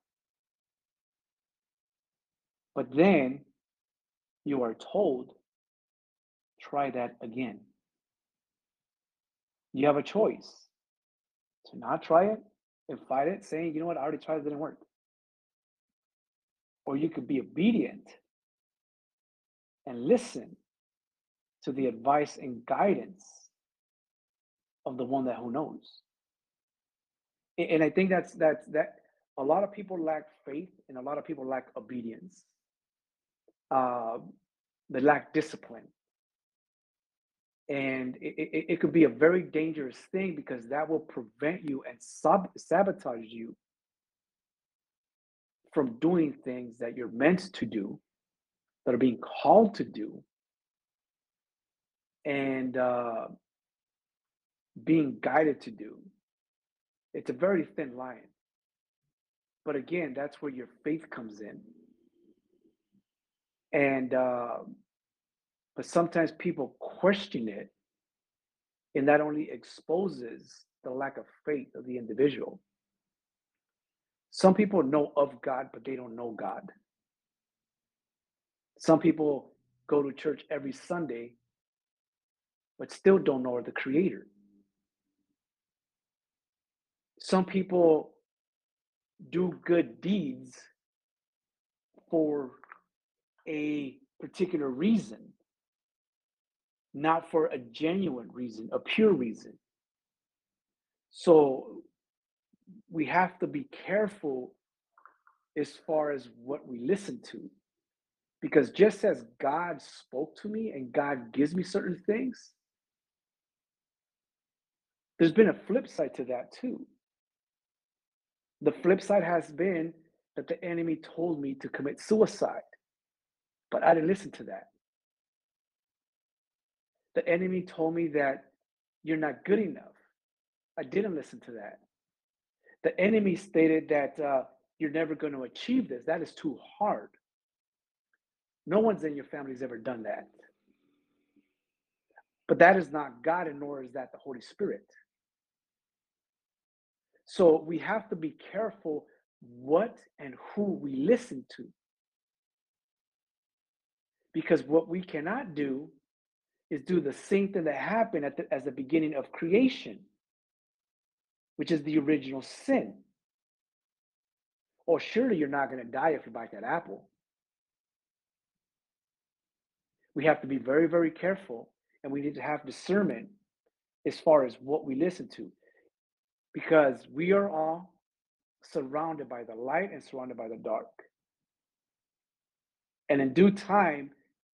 But then you are told, try that again. You have a choice to not try it and fight it, saying, you know what, I already tried it, didn't work. Or you could be obedient and listen to the advice and guidance of the one that who knows. And I think that's that's that a lot of people lack faith and a lot of people lack obedience. Uh, they lack discipline. And it, it, it, could be a very dangerous thing because that will prevent you and sub- sabotage you from doing things that you're meant to do, that are being called to do, and uh, being guided to do. It's a very thin line. But again, that's where your faith comes in. And, uh, but sometimes people question it, and that only exposes the lack of faith of the individual. Some people know of God, but they don't know God. Some people go to church every Sunday, but still don't know the Creator. Some people do good deeds for a particular reason, not for a genuine reason, a pure reason. So we have to be careful as far as what we listen to. Because just as God spoke to me and God gives me certain things, there's been a flip side to that too. The flip side has been that the enemy told me to commit suicide, but I didn't listen to that. The enemy told me that you're not good enough. I didn't listen to that. The enemy stated that uh, you're never going to achieve this. That is too hard. No one's in your family has ever done that. But that is not God, and nor is that the Holy Spirit. So we have to be careful what and who we listen to. Because what we cannot do is do the same thing that happened at the, as the beginning of creation, which is the original sin. Oh, surely you're not going to die if you bite that apple. We have to be very, very careful and we need to have discernment as far as what we listen to because we are all surrounded by the light and surrounded by the dark. And in due time,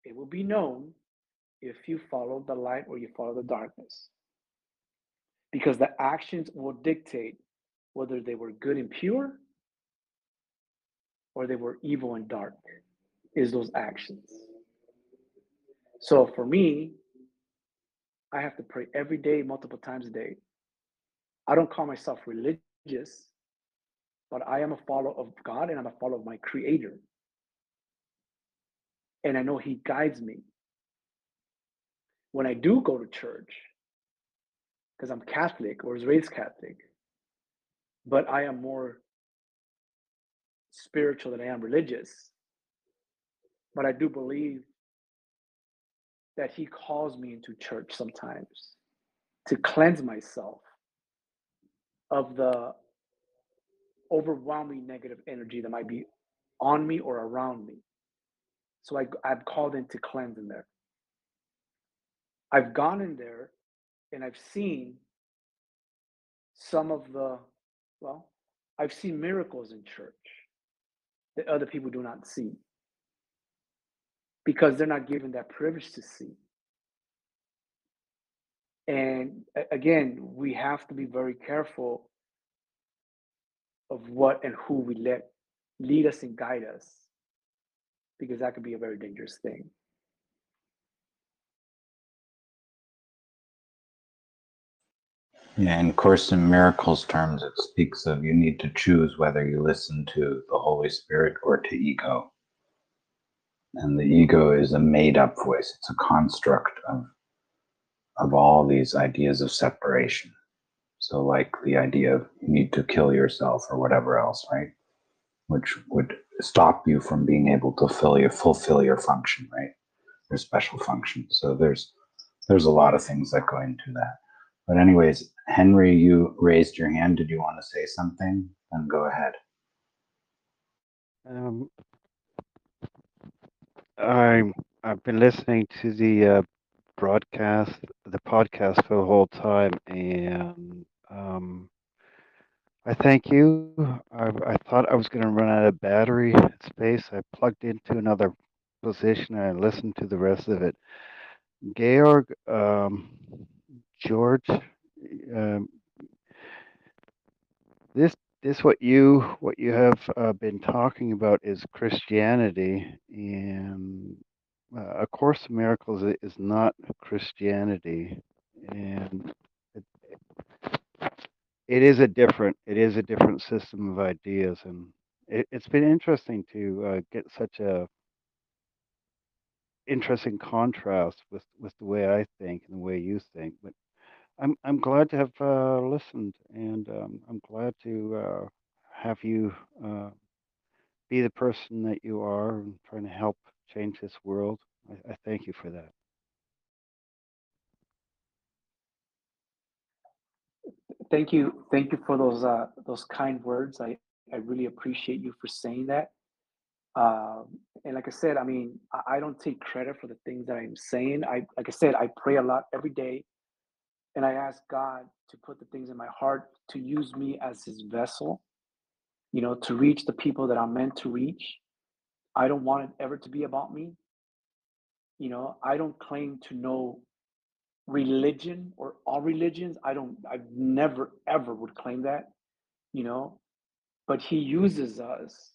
it will be known if you follow the light or you follow the darkness. Because the actions will dictate whether they were good and pure or they were evil and dark, is those actions. So for me, I have to pray every day, multiple times a day. I don't call myself religious, but I am a follower of God and I'm a follower of my creator. And I know he guides me. When I do go to church, because I'm Catholic or was raised Catholic, but I am more spiritual than I am religious. But I do believe that he calls me into church sometimes to cleanse myself of the overwhelming negative energy that might be on me or around me. So I, I've called in to cleanse in there. I've gone in there and I've seen some of the, well, I've seen miracles in church that other people do not see because they're not given that privilege to see. And again, we have to be very careful of what and who we let lead us and guide us, because that could be a very dangerous thing. Yeah, and of course, in miracles terms, it speaks of you need to choose whether you listen to the Holy Spirit or to ego. And the ego is a made up voice, it's a construct of of all these ideas of separation. So, like the idea of you need to kill yourself or whatever else, right? Which would stop you from being able to fill your, fulfill your function, right? Your special function. So, there's there's a lot of things that go into that. But anyways, Henry, you raised your hand. Did you want to say something? Then go ahead. Um, I'm I've been listening to the uh, broadcast, the podcast for the whole time, and um, I thank you. I, I thought I was going to run out of battery space. I plugged into another position and I listened to the rest of it. Georg, um, George, um, this this what you what you have uh, been talking about is Christianity, and uh, A Course in Miracles is not Christianity, and it, it is a different it is a different system of ideas, and it, it's been interesting to uh, get such a interesting contrast with with the way I think and the way you think, but. I'm I'm glad to have uh, listened, and um, I'm glad to uh, have you uh, be the person that you are and trying to help change this world. I, I thank you for that. Thank you, thank you for those uh, those kind words. I I really appreciate you for saying that. Um, and like I said, I mean, I, I don't take credit for the things that I'm saying. I like I said, I pray a lot every day, and I ask God to put the things in my heart to use me as His vessel. You know, to reach the people that I'm meant to reach. I don't want it ever to be about me. You know, I don't claim to know religion or all religions. I don't, I never ever would claim that, you know, but he uses us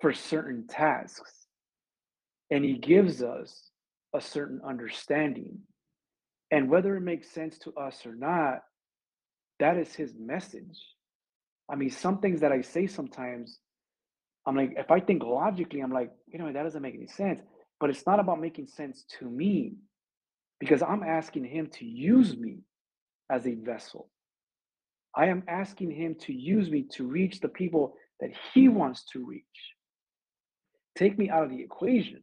for certain tasks and he gives us a certain understanding. And whether it makes sense to us or not, that is his message. I mean, some things that I say sometimes, I'm like, if I think logically, I'm like, you know, that doesn't make any sense. But it's not about making sense to me because I'm asking him to use me as a vessel. I am asking him to use me to reach the people that he wants to reach. Take me out of the equation,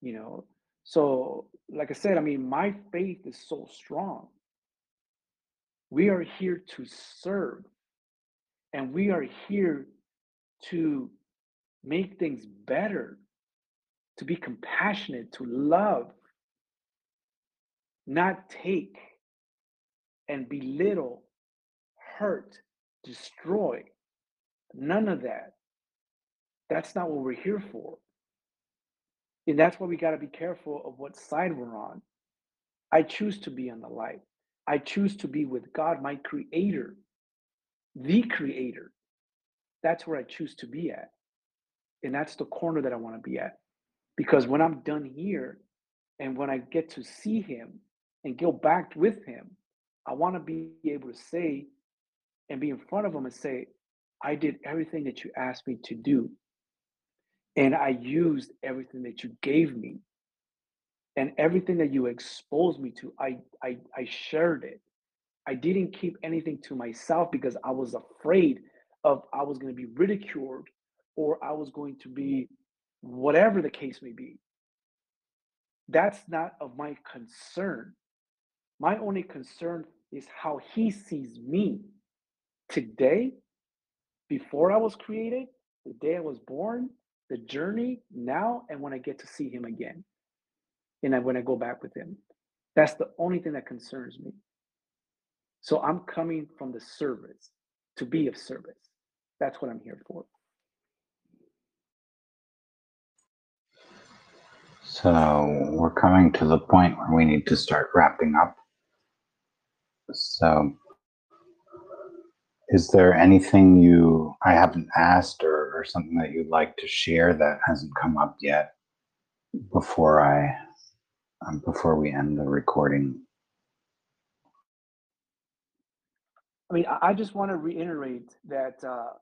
you know. So, like I said, I mean, my faith is so strong. We are here to serve, and we are here to make things better, to be compassionate, to love, not take and belittle, hurt, destroy. None of that. That's not what we're here for. And that's why we got to be careful of what side we're on. I choose to be on the light. I choose to be with God, my creator, the creator. That's where I choose to be at. And that's the corner that I want to be at. Because when I'm done here and when I get to see him and go back with him, I want to be able to say and be in front of him and say, I did everything that you asked me to do. And I used everything that you gave me. And everything that you exposed me to, I, I, I shared it. I didn't keep anything to myself because I was afraid of I was going to be ridiculed or I was going to mm-hmm. be whatever the case may be. That's not of my concern. My only concern is how he sees me today, before I was created, the day I was born, the journey now, and when I get to see him again. And then when I go back with him. That's the only thing that concerns me. So I'm coming from the service to be of service. That's what I'm here for. So we're coming to the point where we need to start wrapping up. So is there anything you I haven't asked or, or something that you'd like to share that hasn't come up yet before I um, before we end the recording? I mean, I, just want to reiterate that uh,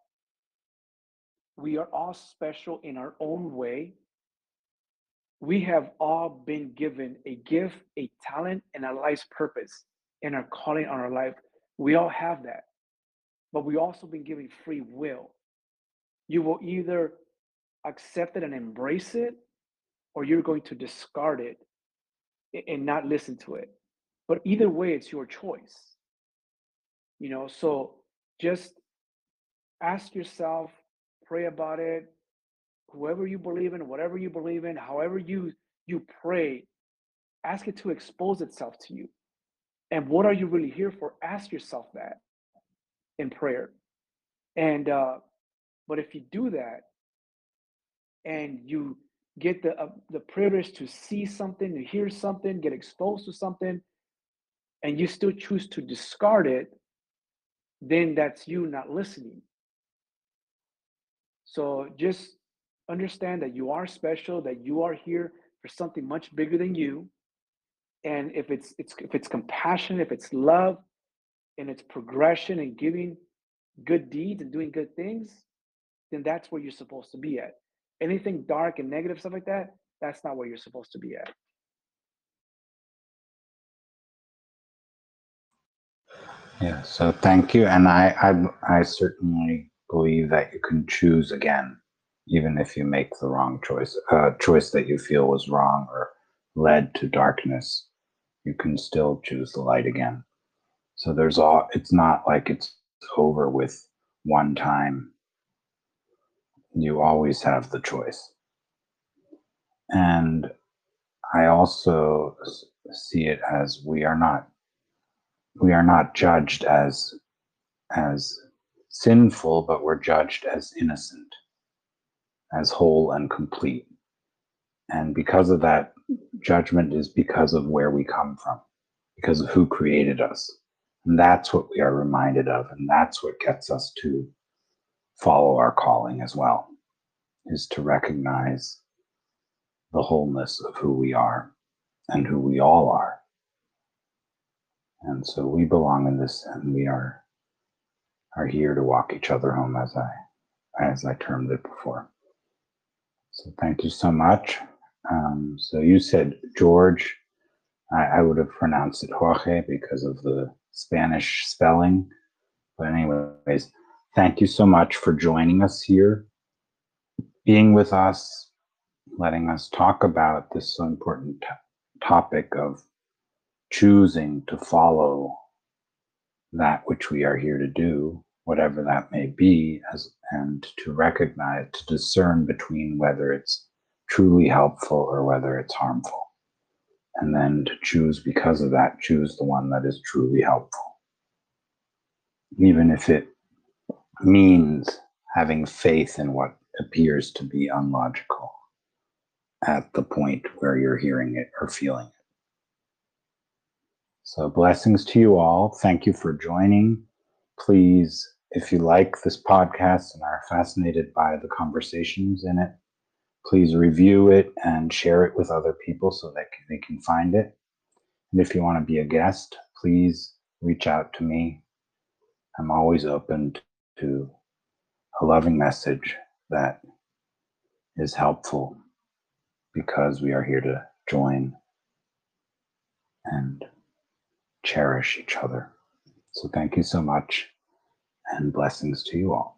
we are all special in our own way. We have all been given a gift, a talent, and a life's purpose and our calling on our life. We all have that. But we also been given free will. You will either accept it and embrace it, or you're going to discard it and not listen to it. But either way, it's your choice. You know, so just ask yourself, pray about it. Whoever you believe in, whatever you believe in, however you you pray, ask it to expose itself to you. And what are you really here for? Ask yourself that in prayer. And uh, but if you do that, and you get the uh, the privilege to see something, to hear something, get exposed to something, and you still choose to discard it, then that's you not listening. So just understand that you are special, that you are here for something much bigger than you. And if it's it's if it's compassion, if it's love, and it's progression and giving good deeds and doing good things, then that's where you're supposed to be at. Anything dark and negative stuff like that, that's not where you're supposed to be at. Yeah, so thank you. And I, I, I certainly believe that you can choose again, even if you make the wrong choice, a uh, choice that you feel was wrong or led to darkness. You can still choose the light again. So there's all, it's not like it's over with one time. You always have the choice. And I also see it as we are not we are not judged as as sinful, but we're judged as innocent, as whole and complete. And because of that, judgment is because of where we come from, because of who created us. And that's what we are reminded of. And that's what gets us to follow our calling as well, is to recognize the wholeness of who we are and who we all are. And so we belong in this and we are are here to walk each other home as I as I termed it before. So thank you so much. Um, so you said George. I, I, would have pronounced it Jorge because of the Spanish spelling. But anyways, thank you so much for joining us here, being with us, letting us talk about this so important topic of choosing to follow that which we are here to do, whatever that may be, as and to recognize, to discern between whether it's truly helpful or whether it's harmful. And then to choose, because of that, choose the one that is truly helpful. Even if it means having faith in what appears to be unlogical at the point where you're hearing it or feeling it. So, blessings to you all. Thank you for joining. Please, if you like this podcast and are fascinated by the conversations in it, please review it and share it with other people so that they can find it. And if you want to be a guest, please reach out to me. I'm always open to a loving message that is helpful because we are here to join and cherish each other. So thank you so much and blessings to you all.